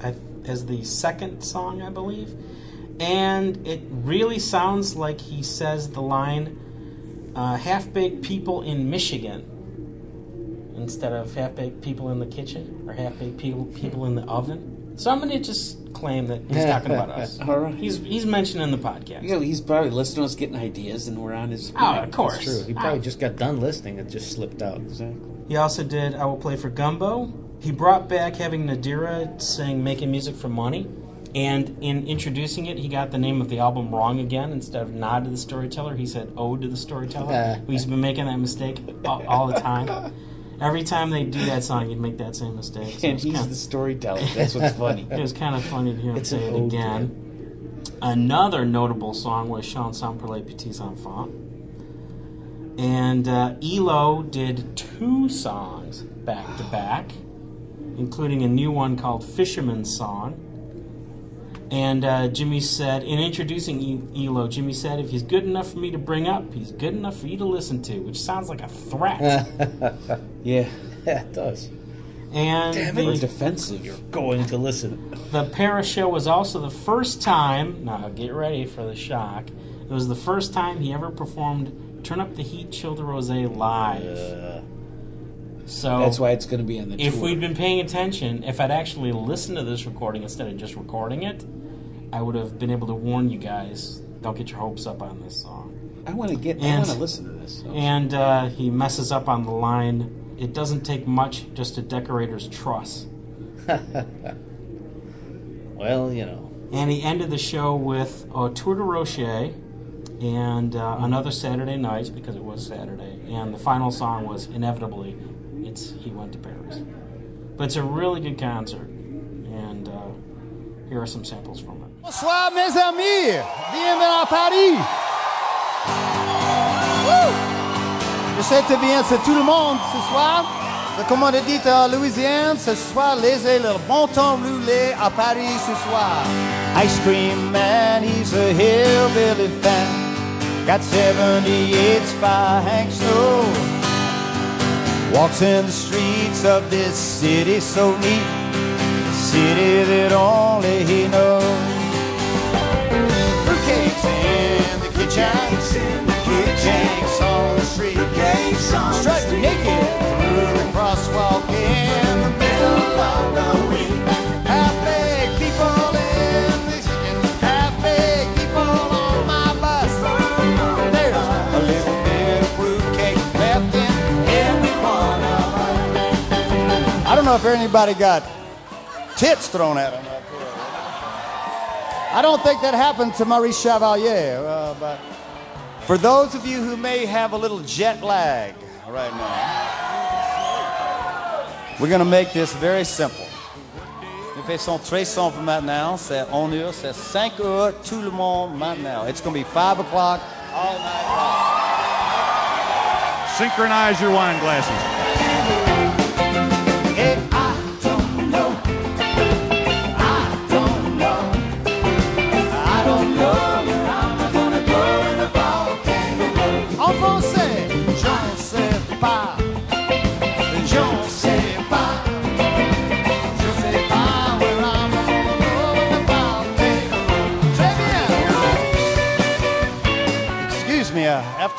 Speaker 3: as the second song, I believe. And it really sounds like he says the line uh, half baked people in Michigan instead of half baked people in the kitchen or half baked people, people in the oven. So I'm going to just claim that he's talking about us.
Speaker 1: All right.
Speaker 3: He's, he's mentioning the podcast.
Speaker 1: You know, he's probably listening to us getting ideas, and we're on his.
Speaker 3: Oh, of course.
Speaker 2: It's true. He probably just got done listening. It just slipped out.
Speaker 1: Exactly.
Speaker 3: He also did I Will Play for Gumbo. He brought back having Nadirah sing Making Music for Money. And in introducing it, he got the name of the album wrong again. Instead of Nod to the Storyteller, he said Ode to the Storyteller. Uh. He's been making that mistake all, all the time. Every time they do that song, you'd make that same mistake. So
Speaker 1: And
Speaker 3: it's
Speaker 1: he's
Speaker 3: kind
Speaker 1: the storyteller. That's what's funny.
Speaker 3: it was kind of funny to hear him
Speaker 2: It's
Speaker 3: say it again. Another notable song was Chanson pour les petits enfants. And uh, Elo did two songs back to back, including a new one called Fisherman's Song. And uh, Jimmy said, in introducing E- Elo, Jimmy said, if he's good enough for me to bring up, he's good enough for you to listen to, which sounds like a threat.
Speaker 1: Yeah.
Speaker 2: Yeah, it does.
Speaker 3: and
Speaker 1: Or
Speaker 3: the,
Speaker 1: defensive.
Speaker 2: You're going to listen.
Speaker 3: The Paris show was also the first time, now get ready for the shock, it was the first time he ever performed Turn Up the Heat, Chill the Rose live.
Speaker 2: Uh,
Speaker 3: so
Speaker 1: That's why it's going to be on the
Speaker 3: if
Speaker 1: tour.
Speaker 3: we'd been paying attention, if I'd actually listened to this recording instead of just recording it, I would have been able to warn you guys, don't get your hopes up on this song.
Speaker 1: I want to get. I want to listen to this. So.
Speaker 3: And uh, he messes up on the line, it doesn't take much just a decorator's truss.
Speaker 2: well, you know.
Speaker 3: And he ended the show with a Tour de Rocher and uh, another Saturday Nights because it was Saturday. And the final song was inevitably, it's He Went to Paris. But it's a really good concert. And uh, here are some samples from it.
Speaker 4: Bonsoir mes amis, bienvenue à Paris. Woo! Je sais bien, c'est tout le monde ce soir. C'est comme on dit en Louisiane, ce soir, laissez le bon temps rouler à Paris ce soir. Ice cream man, he's a hillbilly fan. Got 78s by Hank Snow. Walks in the streets of this city so neat, the city that only he knows. Fruitcakes in the kitchen, janks on the street, strutting naked through the crosswalk in the middle of the know if anybody got tits thrown at them. I don't think that happened to Maurice Chevalier, uh, but for those of you who may have a little jet lag right now, we're going to make this very simple. Les faits sont très simples maintenant. C'est 1 heure, c'est 5 heures, tout le monde maintenant. It's going to be 5 o'clock all night long.
Speaker 5: Synchronize your wine glasses.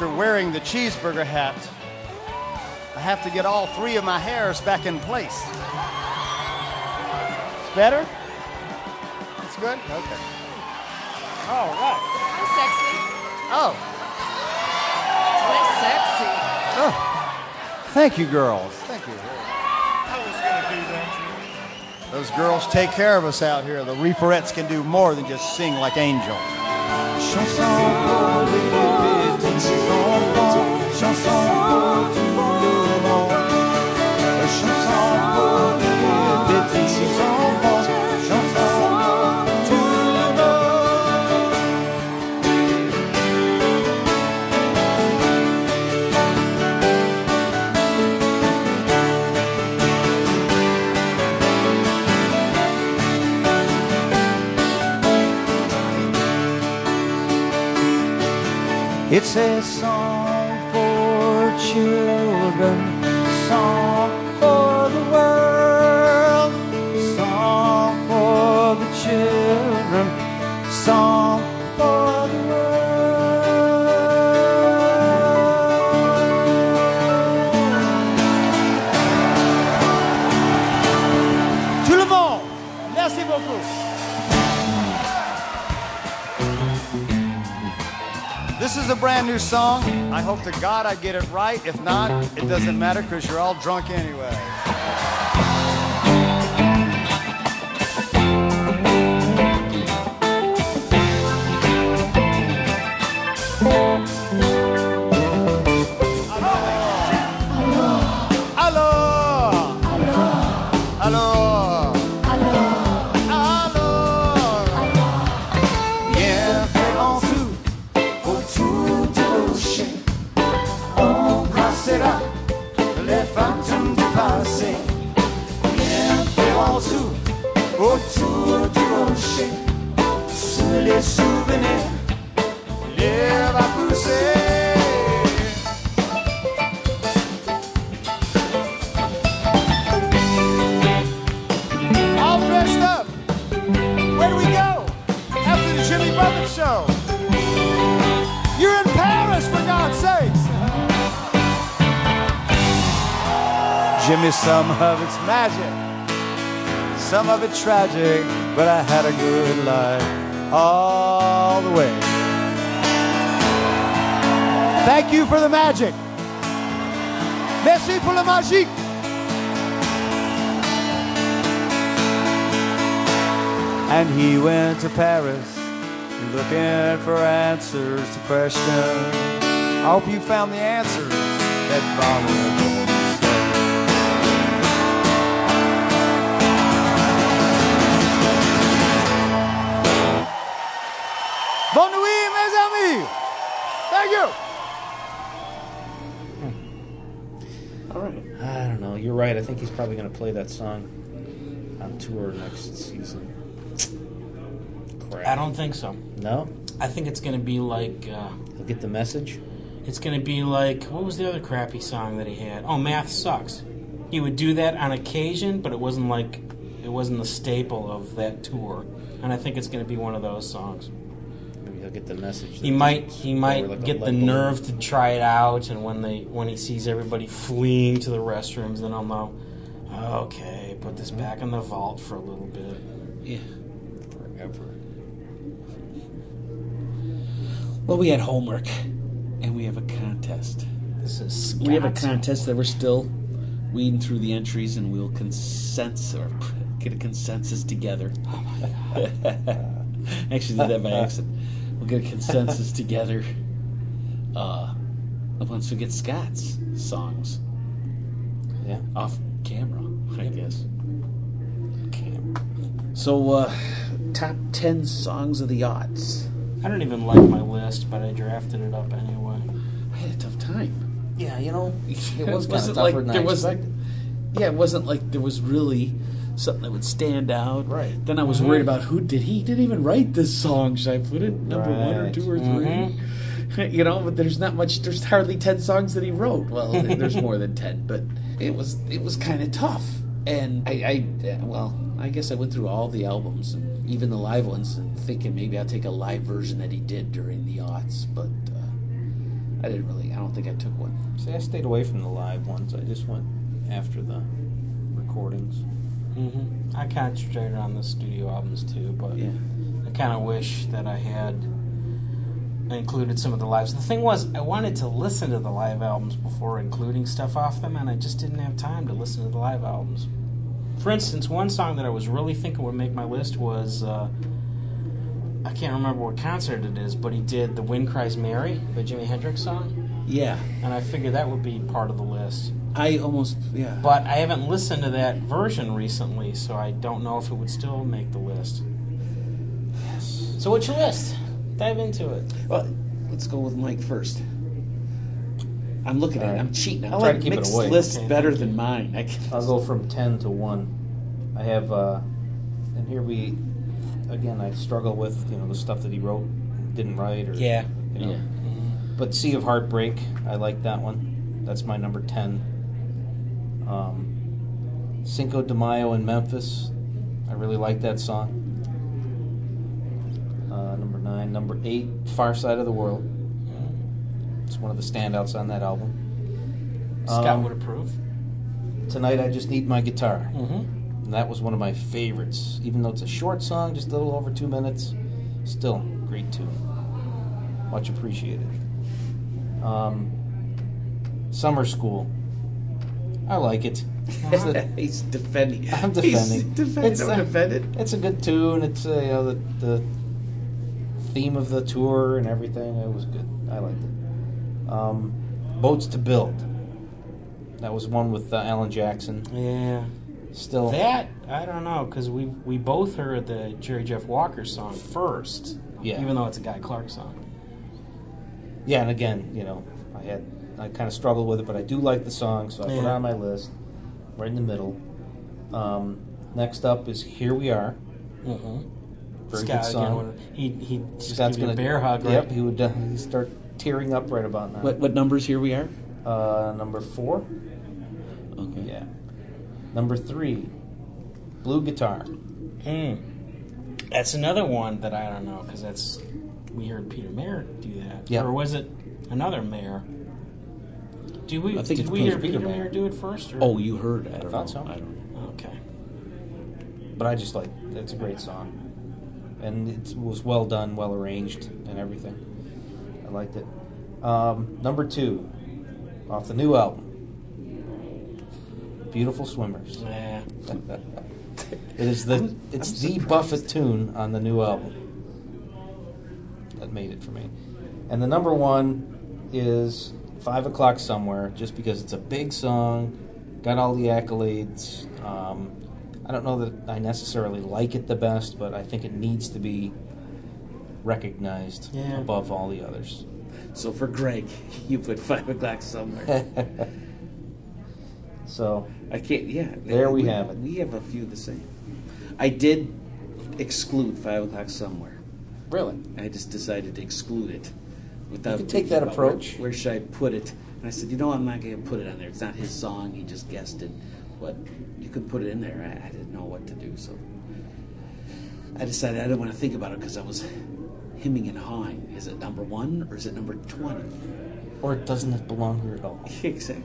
Speaker 4: After wearing the cheeseburger hat, I have to get all three of my hairs back in place. It's better? It's good? Okay. All right.
Speaker 6: Hi, sexy.
Speaker 4: Oh,
Speaker 6: Hi, sexy.
Speaker 4: oh. Thank you, girls. Thank you.
Speaker 5: I was going to do that.
Speaker 4: Those girls take care of us out here. The reeferettes can do more than just sing like angels. Chanson pour tout le monde. Chanson pour les petits enfants, chanson pour tout le monde. It's a song for children, song for the world, song for the children, song for the world. Tout le monde, merci beaucoup. This is a brand new song. I hope to God I get it right. If not, it doesn't matter because you're all drunk anyway. Jimmy, some of it's magic, some of it tragic, but I had a good life all the way. Thank you for the magic. Merci pour la magique. And he went to Paris looking for answers to questions. I hope you found the answers that follow. Bonne nuit, mes amis. Thank you.
Speaker 1: All right.
Speaker 2: I don't know. You're right. I think he's probably going to play that song on tour next season. Crap.
Speaker 3: I don't think so.
Speaker 2: No?
Speaker 3: I think it's going to be like uh,
Speaker 2: He'll get the message?
Speaker 3: it's going to be like what was the other crappy song that he had? Oh, Math Suks. He would do that on occasion, but it wasn't like it wasn't the staple of that tour. And I think it's going to be one of those songs.
Speaker 2: Maybe he'll get the message.
Speaker 3: He might he might
Speaker 2: like
Speaker 3: get the
Speaker 2: lead balloon.
Speaker 3: nerve to try it out, and when they when he sees everybody fleeing to the restrooms, then I'll know. Okay, put this back in the vault for a little bit.
Speaker 1: Yeah.
Speaker 2: Forever.
Speaker 1: Well, we had homework, and we have a contest.
Speaker 3: This is
Speaker 1: We have a contest that we're still weeding through the entries, and we'll consensus or get a consensus together. Oh my god. actually, did that by accident. We'll get a consensus together. Uh, once we get Scott's songs
Speaker 2: Yeah.
Speaker 1: off camera, I guess. Camera. So, uh, top ten songs of the odds.
Speaker 3: I don't even like my list, but I drafted it up anyway.
Speaker 1: I had a tough time.
Speaker 2: Yeah, you know, it was kind of tougher
Speaker 1: like
Speaker 2: than I
Speaker 1: there was
Speaker 2: expected.
Speaker 1: yeah it wasn't like there was really something that would stand out.
Speaker 2: Right.
Speaker 1: then i was worried about who did he didn't even write this song should i put it number one or two or 3 you know but there's not much there's hardly 10 songs that he wrote. Well there's more than 10 but it was it was kind of tough. And I, I well i guess i went through all the albums and even the live ones and thinking maybe i'll take a live version that he did during the aughts but uh, i didn't really i don't think i took one.
Speaker 2: See, I stayed away from the live ones. I just went after the recordings.
Speaker 3: Hmm I concentrated on the studio albums too, but
Speaker 1: yeah
Speaker 3: I kind of wish that I had included some of the lives. The thing was, I wanted to listen to the live albums before including stuff off them, and I just didn't have time to listen to the live albums. For instance, one song that I was really thinking would make my list was uh, I can't remember what concert it is, but he did the "Wind Cries Mary" by Jimi Hendrix song,
Speaker 1: yeah
Speaker 3: and I figured that would be part of the list.
Speaker 1: I almost yeah.
Speaker 3: But I haven't listened to that version recently, so I don't know if it would still make the list. Yes. So what's your list? Dive into it.
Speaker 1: well, let's go with Mike first. I'm looking at it.
Speaker 2: Alright.
Speaker 1: I'm cheating. I'm
Speaker 2: I'll
Speaker 1: trying
Speaker 2: let
Speaker 1: to
Speaker 2: keep it
Speaker 1: mix
Speaker 2: away.
Speaker 1: lists
Speaker 3: Okay,
Speaker 1: better
Speaker 3: thank
Speaker 1: than mine. I can,
Speaker 2: I'll go from 10 to 1. I have, uh, and here we, again, I struggle with, you know, the stuff that he wrote, didn't write, or,
Speaker 3: Yeah.
Speaker 2: you know.
Speaker 1: Yeah.
Speaker 2: But Sea of Heartbreak, I like that one. That's my number 10. Um, Cinco de Mayo in Memphis, I really like that song. Uh, number 9. Number 8, Far Side of the World. It's one of the standouts on that album.
Speaker 3: Scott
Speaker 2: Um,
Speaker 3: would approve.
Speaker 2: Tonight I Just Need My Guitar.
Speaker 3: Mm-hmm.
Speaker 2: And that was one of my favorites. Even though it's a short song, just a little over two minutes, still great tune. Much appreciated. Um, Summerzcool. I like it. It's a,
Speaker 1: he's defending.
Speaker 2: I'm
Speaker 1: He's
Speaker 2: defending.
Speaker 1: defending.
Speaker 2: It's
Speaker 1: I'm
Speaker 2: a-
Speaker 1: defending.
Speaker 2: it's a good tune. It's uh, you know the, the theme of the tour and everything. It was good. I liked it. Um, Boats to Build. That was one with uh, Alan Jackson.
Speaker 3: Yeah.
Speaker 2: Still,
Speaker 3: That I don't know because we we both heard the Jerry Jeff Walker song first.
Speaker 2: Yeah.
Speaker 3: Even though it's a Guy Clark song.
Speaker 2: Yeah, and again, you know, I had I kind of struggled with it, but I do like the song, so I put it on my list, right in the middle. Um, next up is "Here We Are."
Speaker 3: Mm-hmm.
Speaker 2: Very
Speaker 3: Scott
Speaker 2: good song.
Speaker 3: He he just
Speaker 2: Scott's gonna
Speaker 3: a bear hug, right?
Speaker 2: Yep, he would uh, start tearing up right about now.
Speaker 1: What what numbers here we are?
Speaker 2: Uh, number four,
Speaker 1: Okay.
Speaker 2: yeah. Number three, blue guitar.
Speaker 3: Hmm. That's another one that I don't know because that's we heard Peter Mayer do that.
Speaker 2: Yeah.
Speaker 3: Or was it another mayor? Do we?
Speaker 1: I think
Speaker 3: did we hear Peter
Speaker 2: Mayer.
Speaker 3: Mayer do it first? Or?
Speaker 1: Oh, you heard? it. I don't
Speaker 2: thought
Speaker 1: know.
Speaker 2: so.
Speaker 1: I don't. know.
Speaker 3: Okay.
Speaker 2: But I just like it's a great song, and it was well done, well arranged, and everything. I liked it. Um, number two, off the new album, "Beautiful Swimmers."
Speaker 3: Yeah.
Speaker 2: It is the it's the Buffett tune on the new album that made it for me. And the number one is Five O'clock Somewhere, just because it's a big song, got all the accolades. Um, I don't know that I necessarily like it the best, but I think it needs to be recognized
Speaker 3: Yeah.
Speaker 2: above all the others.
Speaker 1: So for Greg, you put five o'clock somewhere.
Speaker 2: So
Speaker 1: I can't. Yeah,
Speaker 2: There we have it.
Speaker 1: We have a few the same. I did exclude five o'clock somewhere.
Speaker 2: Really,
Speaker 1: I just decided to exclude it. Without
Speaker 2: You can take that
Speaker 1: about where-
Speaker 2: approach.
Speaker 1: Where, should I put it? And I said, you know, I'm not going to put it on there. It's not his song. He just guessed it. But you could put it in there. I, I didn't know what to do, so I decided I didn't want to think about it because I was hemming and hawing. Is it number one or is it number twenty?
Speaker 2: or doesn't it belong here at all?
Speaker 1: exactly.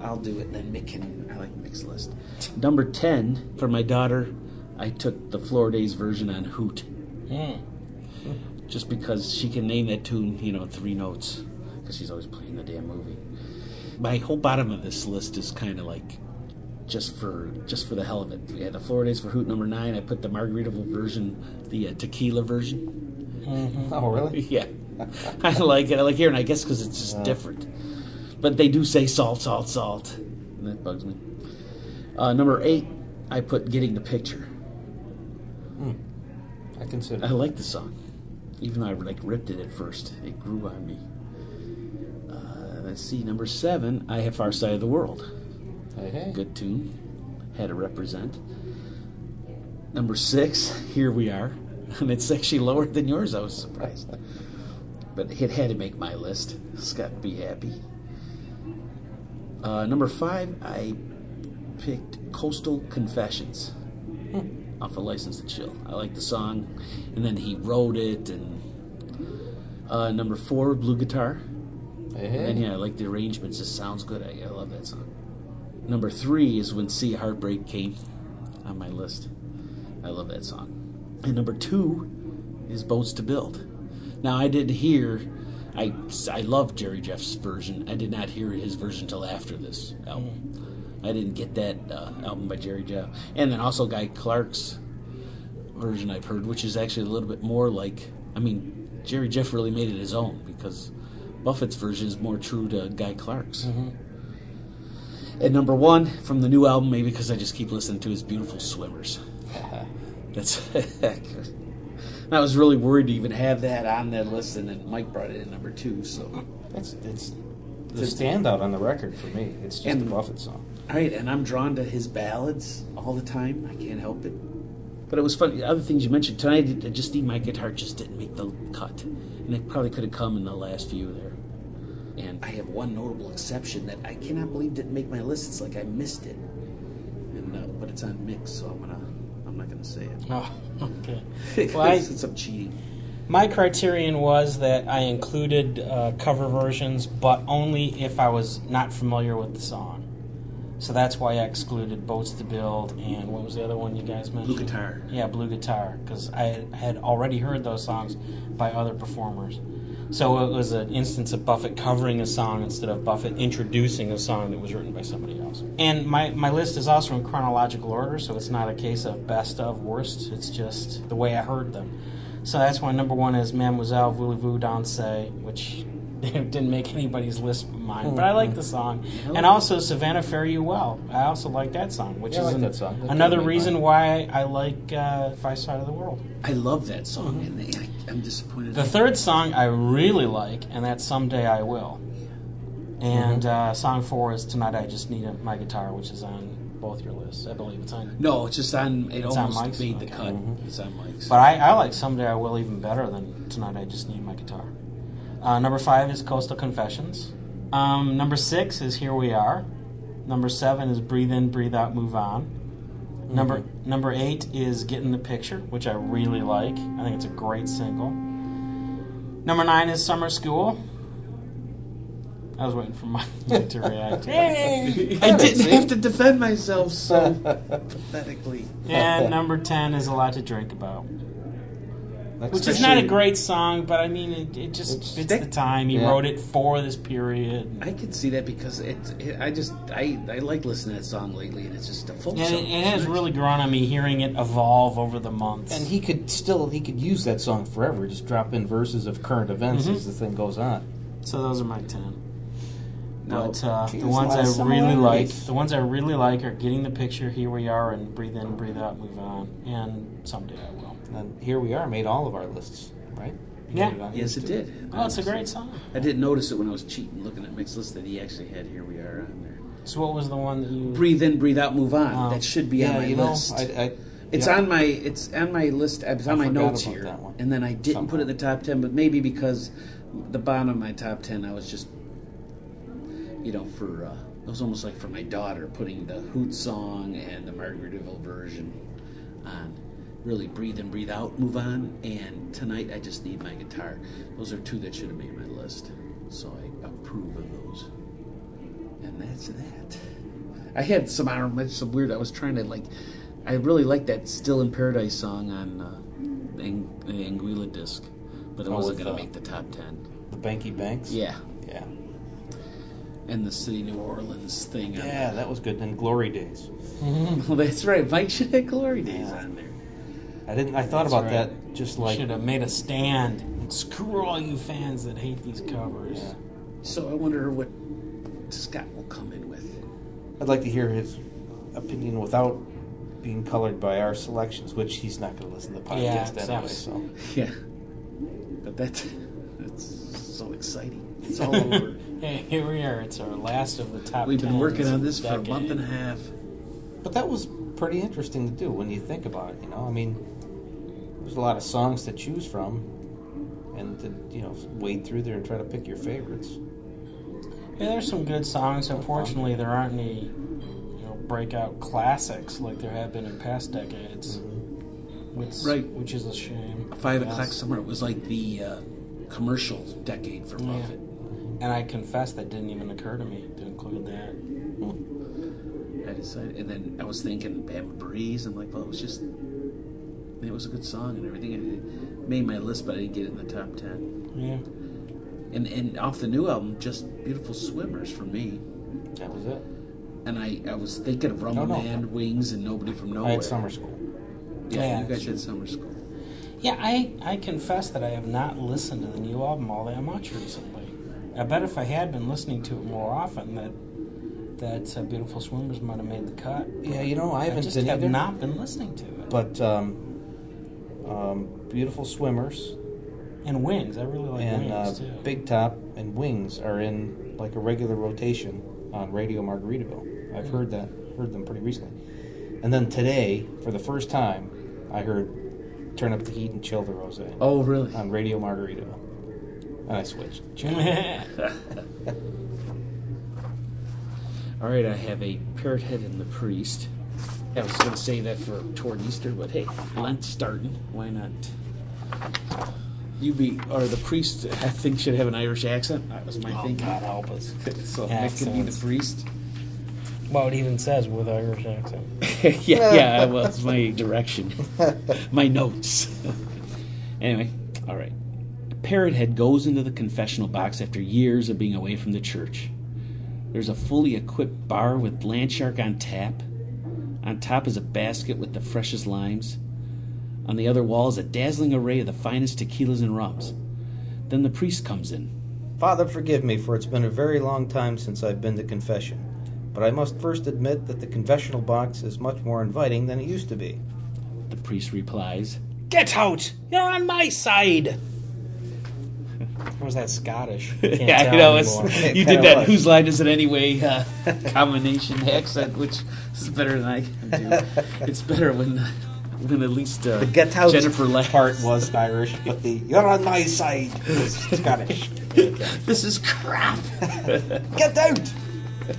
Speaker 1: I'll do it, and then Mick can. I like Mick's list. Number ten for my daughter. I took the Floridays version on Hoot.
Speaker 3: Mm.
Speaker 1: just because she can name that tune, you know, three notes, because she's always playing the damn movie. My whole bottom of this list is kind of like just for just for the hell of it. We had the Floridays for Hoot number nine. I put the Margaritaville version, the uh, tequila version.
Speaker 2: Oh, really?
Speaker 1: yeah, I like it. I like hearing. it, I guess because it's just different. But they do say salt, salt, salt, and that bugs me. Uh, number eight, I put getting the picture.
Speaker 2: I consider.
Speaker 1: I like the song, even though I like ripped it at first. It grew on me. Uh, let's see, number seven, I have Far Side of the World.
Speaker 2: Hey, hey.
Speaker 1: Good tune, had to represent. Number six, here we are, and it's actually lower than yours. I was surprised, but it had to make my list. Scott, be happy. Uh, number five, I picked Coastal Confessions off of License to Chill. I like the song, and then he wrote it. And uh, number four, Blue Guitar.
Speaker 2: Hey, hey.
Speaker 1: And yeah, I like the arrangements. It sounds good. I, I love that song. Number three is When Sea Heartbreak Came on my list. I love that song. And number two is Boats to Build. Now, I did hear, I, I love Jerry Jeff's version. I did not hear his version until after this album. I didn't get that uh, album by Jerry Jeff. And then also Guy Clark's version I've heard, which is actually a little bit more like, I mean, Jerry Jeff really made it his own because Buffett's version is more true to Guy Clark's. And number one from the new album, maybe because I just keep listening to his beautiful swimmers. That's. I was really worried to even have that on that list, and then Mike brought it in number two. So,
Speaker 2: It's it's the standout on the record for me. It's just
Speaker 1: And-
Speaker 2: a Buffett song.
Speaker 1: All right, and I'm drawn to his ballads all the time. I can't help it. But it was funny. Other things you mentioned tonight, I just think my guitar just didn't make the cut, and it probably could have come in the last few there. And I have one notable exception that I cannot believe didn't make my list. It's like I missed it, and uh, but it's on mix, so I'm gonna I'm not gonna say it
Speaker 3: Oh, okay. Well, I-
Speaker 1: it's some cheating.
Speaker 3: My criterion was that I included uh, cover versions, but only if I was not familiar with the song. So that's why I excluded Boats to Build and what was the other one you guys mentioned?
Speaker 1: Blue Guitar.
Speaker 3: Yeah, Blue Guitar, because I had already heard those songs by other performers. So it was an instance of Buffett covering a song instead of Buffett introducing a song that was written by somebody else. And my, my list is also in chronological order, so it's not a case of best of worst. It's just the way I heard them. So that's why number one is Mademoiselle Voulez-Vous Danser, which didn't make anybody's list but mine, but I like the song. And also Savannah Fare You Well. I also like that song, which
Speaker 2: Yeah, I
Speaker 3: is
Speaker 2: like
Speaker 3: an-
Speaker 2: that song. That
Speaker 3: another reason why I like uh, Far Side of the World.
Speaker 1: I love that song, and they, I, I'm disappointed.
Speaker 3: The third song I really like, and that's Someday I Will. And uh, song four is Tonight I Just Need a, My Guitar, which is on both your lists. I believe it's on.
Speaker 1: no, it's just on. It
Speaker 3: It's on
Speaker 1: almost
Speaker 3: Mike's?
Speaker 1: made the
Speaker 3: Okay.
Speaker 1: cut. It's on Mike's.
Speaker 3: But I, I like Someday I Will even better than Tonight I Just Need My Guitar. Uh, number five is Coastal Confessions. Um, number six is Here We Are. Number seven is Breathe In, Breathe Out, Move On. Number number eight is Get in the Picture, which I really like. I think it's a great single. Number nine is Summerzcool. I was waiting for Mike to react.
Speaker 1: I didn't have to defend myself so pathetically.
Speaker 3: And number ten is A Lot to Drink About.
Speaker 2: That's
Speaker 3: Which is not a great song, but I mean, it, it just
Speaker 2: It's-
Speaker 3: fits
Speaker 1: that-
Speaker 3: the time. He
Speaker 2: yeah.
Speaker 3: wrote it for this period.
Speaker 1: I can see that because it, it I just I, I like listening to that song lately, and it's just a folk
Speaker 3: And
Speaker 1: song.
Speaker 3: it, it has really grown on me hearing it evolve over the months.
Speaker 2: And he could still he could use that song forever. Just drop in verses of current events
Speaker 3: Mm-hmm.
Speaker 2: as the thing goes on.
Speaker 3: so those are my ten.
Speaker 1: Now,
Speaker 3: But uh, the ones I really like, the ones I really like are "Getting the Picture," "Here We Are," and "Breathe In, Breathe Out, Move On," and "Someday I Will."
Speaker 2: And here we are, made all of our lists, right? You
Speaker 3: Yeah.
Speaker 2: made on
Speaker 1: yes, it
Speaker 2: too.
Speaker 1: did.
Speaker 3: Oh, it's a great song.
Speaker 1: I didn't notice it when I was cheating, looking at Mick's list that he actually had. Here we are on there.
Speaker 3: So what was the one that you?
Speaker 1: Breathe in, breathe out, move on.
Speaker 3: Oh.
Speaker 1: that should be
Speaker 2: Yeah,
Speaker 1: on my
Speaker 2: you know,
Speaker 1: list.
Speaker 2: I, I,
Speaker 1: It's
Speaker 2: yeah.
Speaker 1: on my it's on my list. It's on my
Speaker 2: forgot
Speaker 1: notes here,
Speaker 2: that one.
Speaker 1: and then I didn't put it in the top ten, but maybe because the bottom of my top ten, I was just, you know, for uh, it was almost like for my daughter putting the Hoot song and the Margaritaville version on. Really breathe in, breathe out, move on. And tonight, I just need my guitar. Those are two that should have made my list, so I approve of those. And that's that. I had some I don't know, some weird. I was trying to like. I really like that "Still in Paradise" song on uh, Ang- the Anguilla disc, but it
Speaker 2: Oh,
Speaker 1: wasn't gonna
Speaker 2: uh,
Speaker 1: make the top ten.
Speaker 2: the Bankie Banx.
Speaker 1: Yeah,
Speaker 2: yeah,
Speaker 1: and the City New Orleans thing. on
Speaker 2: yeah. That was good. And Glory Days.
Speaker 1: Well, that's right. Mike should have Glory Days
Speaker 2: Yeah.
Speaker 1: on there.
Speaker 2: I didn't. I thought
Speaker 3: That's
Speaker 2: about
Speaker 3: right.
Speaker 2: that. Just like
Speaker 3: should have made a stand and screw all you fans that hate these covers.
Speaker 2: Yeah.
Speaker 1: So I wonder what Scott will come in with.
Speaker 2: I'd like to hear his opinion without being colored by our selections, which he's not going to listen to the podcast
Speaker 3: Yeah,
Speaker 2: anyway. So
Speaker 1: Yeah, but that's that's so exciting. It's all over.
Speaker 3: Hey, here we are. It's our last of the top.
Speaker 1: We've been working on this
Speaker 3: the
Speaker 1: for a month and a half.
Speaker 2: But that was pretty interesting to do when you think about it. You know, I mean, there's a lot of songs to choose from, and to you know wade through there and try to pick your favorites.
Speaker 3: Yeah, there's some good songs. Unfortunately, there aren't any, you know, breakout classics like there have been in past decades. Which,
Speaker 1: Right.
Speaker 3: Which is a shame.
Speaker 1: Five
Speaker 3: Yes.
Speaker 1: o'clock summer. It was like the uh, commercial decade for
Speaker 3: Yeah.
Speaker 1: Buffett.
Speaker 3: And I confess that didn't even occur to me to include that.
Speaker 1: I decided, and then I was thinking Bama Breeze. I'm like, well, it was just, it was a good song and everything. It made my list, but I didn't get it in the top ten.
Speaker 3: Yeah.
Speaker 1: And and off the new album, just Beautiful Swimmers for me.
Speaker 2: That was it.
Speaker 1: And I, I was thinking of Rumble
Speaker 2: No, no.
Speaker 1: Man, Wings, and Nobody from Nowhere.
Speaker 2: I had Summerzcool.
Speaker 1: Yeah,
Speaker 3: Yeah,
Speaker 1: you guys
Speaker 3: that's
Speaker 1: had Summerzcool.
Speaker 3: Yeah, I, I confess that I have not listened to the new album all that much recently. I bet if I had been listening to it more often, that that uh, Beautiful Swimmers might have made the cut.
Speaker 2: Yeah, you know, I
Speaker 3: I
Speaker 2: haven't I
Speaker 3: just
Speaker 2: been
Speaker 3: have
Speaker 2: either.
Speaker 3: not been listening to it.
Speaker 2: But um, um, beautiful swimmers
Speaker 3: And Wings, I really like
Speaker 2: and uh,
Speaker 3: Wings too.
Speaker 2: Big Top and Wings are in like a regular rotation on Radio Margaritaville. I've heard that, heard them pretty recently. And then today, for the first time, I heard "Turn Up the Heat and Chill the Rose"
Speaker 1: Oh, really?
Speaker 2: on Radio Margaritaville, and I switched.
Speaker 1: All right, I have a Parrot Head and the Priest. I was going to say that for toward Easter, but hey, Lent's starting. Why not? You be or the priest? I think should have an Irish accent. That was my
Speaker 3: oh,
Speaker 1: thinking.
Speaker 3: God help us.
Speaker 1: So Mick could be the
Speaker 3: Accents.
Speaker 1: priest.
Speaker 3: Well, it even says with Irish accent.
Speaker 1: yeah, yeah, that was my direction, my notes. anyway, all right. Parrothead goes into the confessional box after years of being away from the church. There's a fully equipped bar with Landshark on tap. On top is a basket with the freshest limes. On the other wall is a dazzling array of the finest tequilas and rums. Then the priest comes in.
Speaker 2: Father, forgive me, for it's been a very long time since I've been to confession. But I must first admit that the confessional box is much more inviting than it used to be.
Speaker 1: The priest replies,
Speaker 3: Get out! You're on my side! Was that Scottish? Can't
Speaker 1: yeah,
Speaker 3: tell
Speaker 1: I know. You did that.
Speaker 2: was.
Speaker 1: Whose line is it anyway? Uh, combination accent, which is better than I can do. It's better when when at least uh,
Speaker 2: Get out
Speaker 1: Jennifer laughs.
Speaker 2: part was Irish, but the "You're on my side" was Scottish.
Speaker 1: This is crap.
Speaker 2: Get out!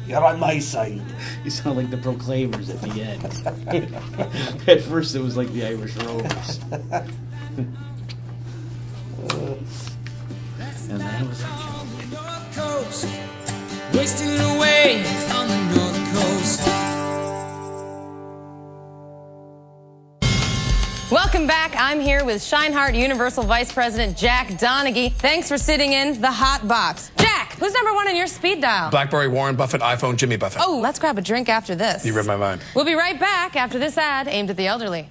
Speaker 2: You're on my side.
Speaker 1: You sound like the Proclaimers at the end. at first, it was like the Irish Rovers. And that was
Speaker 6: on the North Coast, wasting away on the North Coast.
Speaker 7: Welcome back. I'm here with Shineheart Universal Vice President Jack Donaghy. Thanks for sitting in the hot box. Jack, who's number one in your speed dial?
Speaker 8: Blackberry Warren Buffett, iPhone Jimmy Buffett.
Speaker 7: Oh, let's grab a drink after this.
Speaker 8: You read my mind.
Speaker 7: We'll be right back after this ad aimed at the elderly.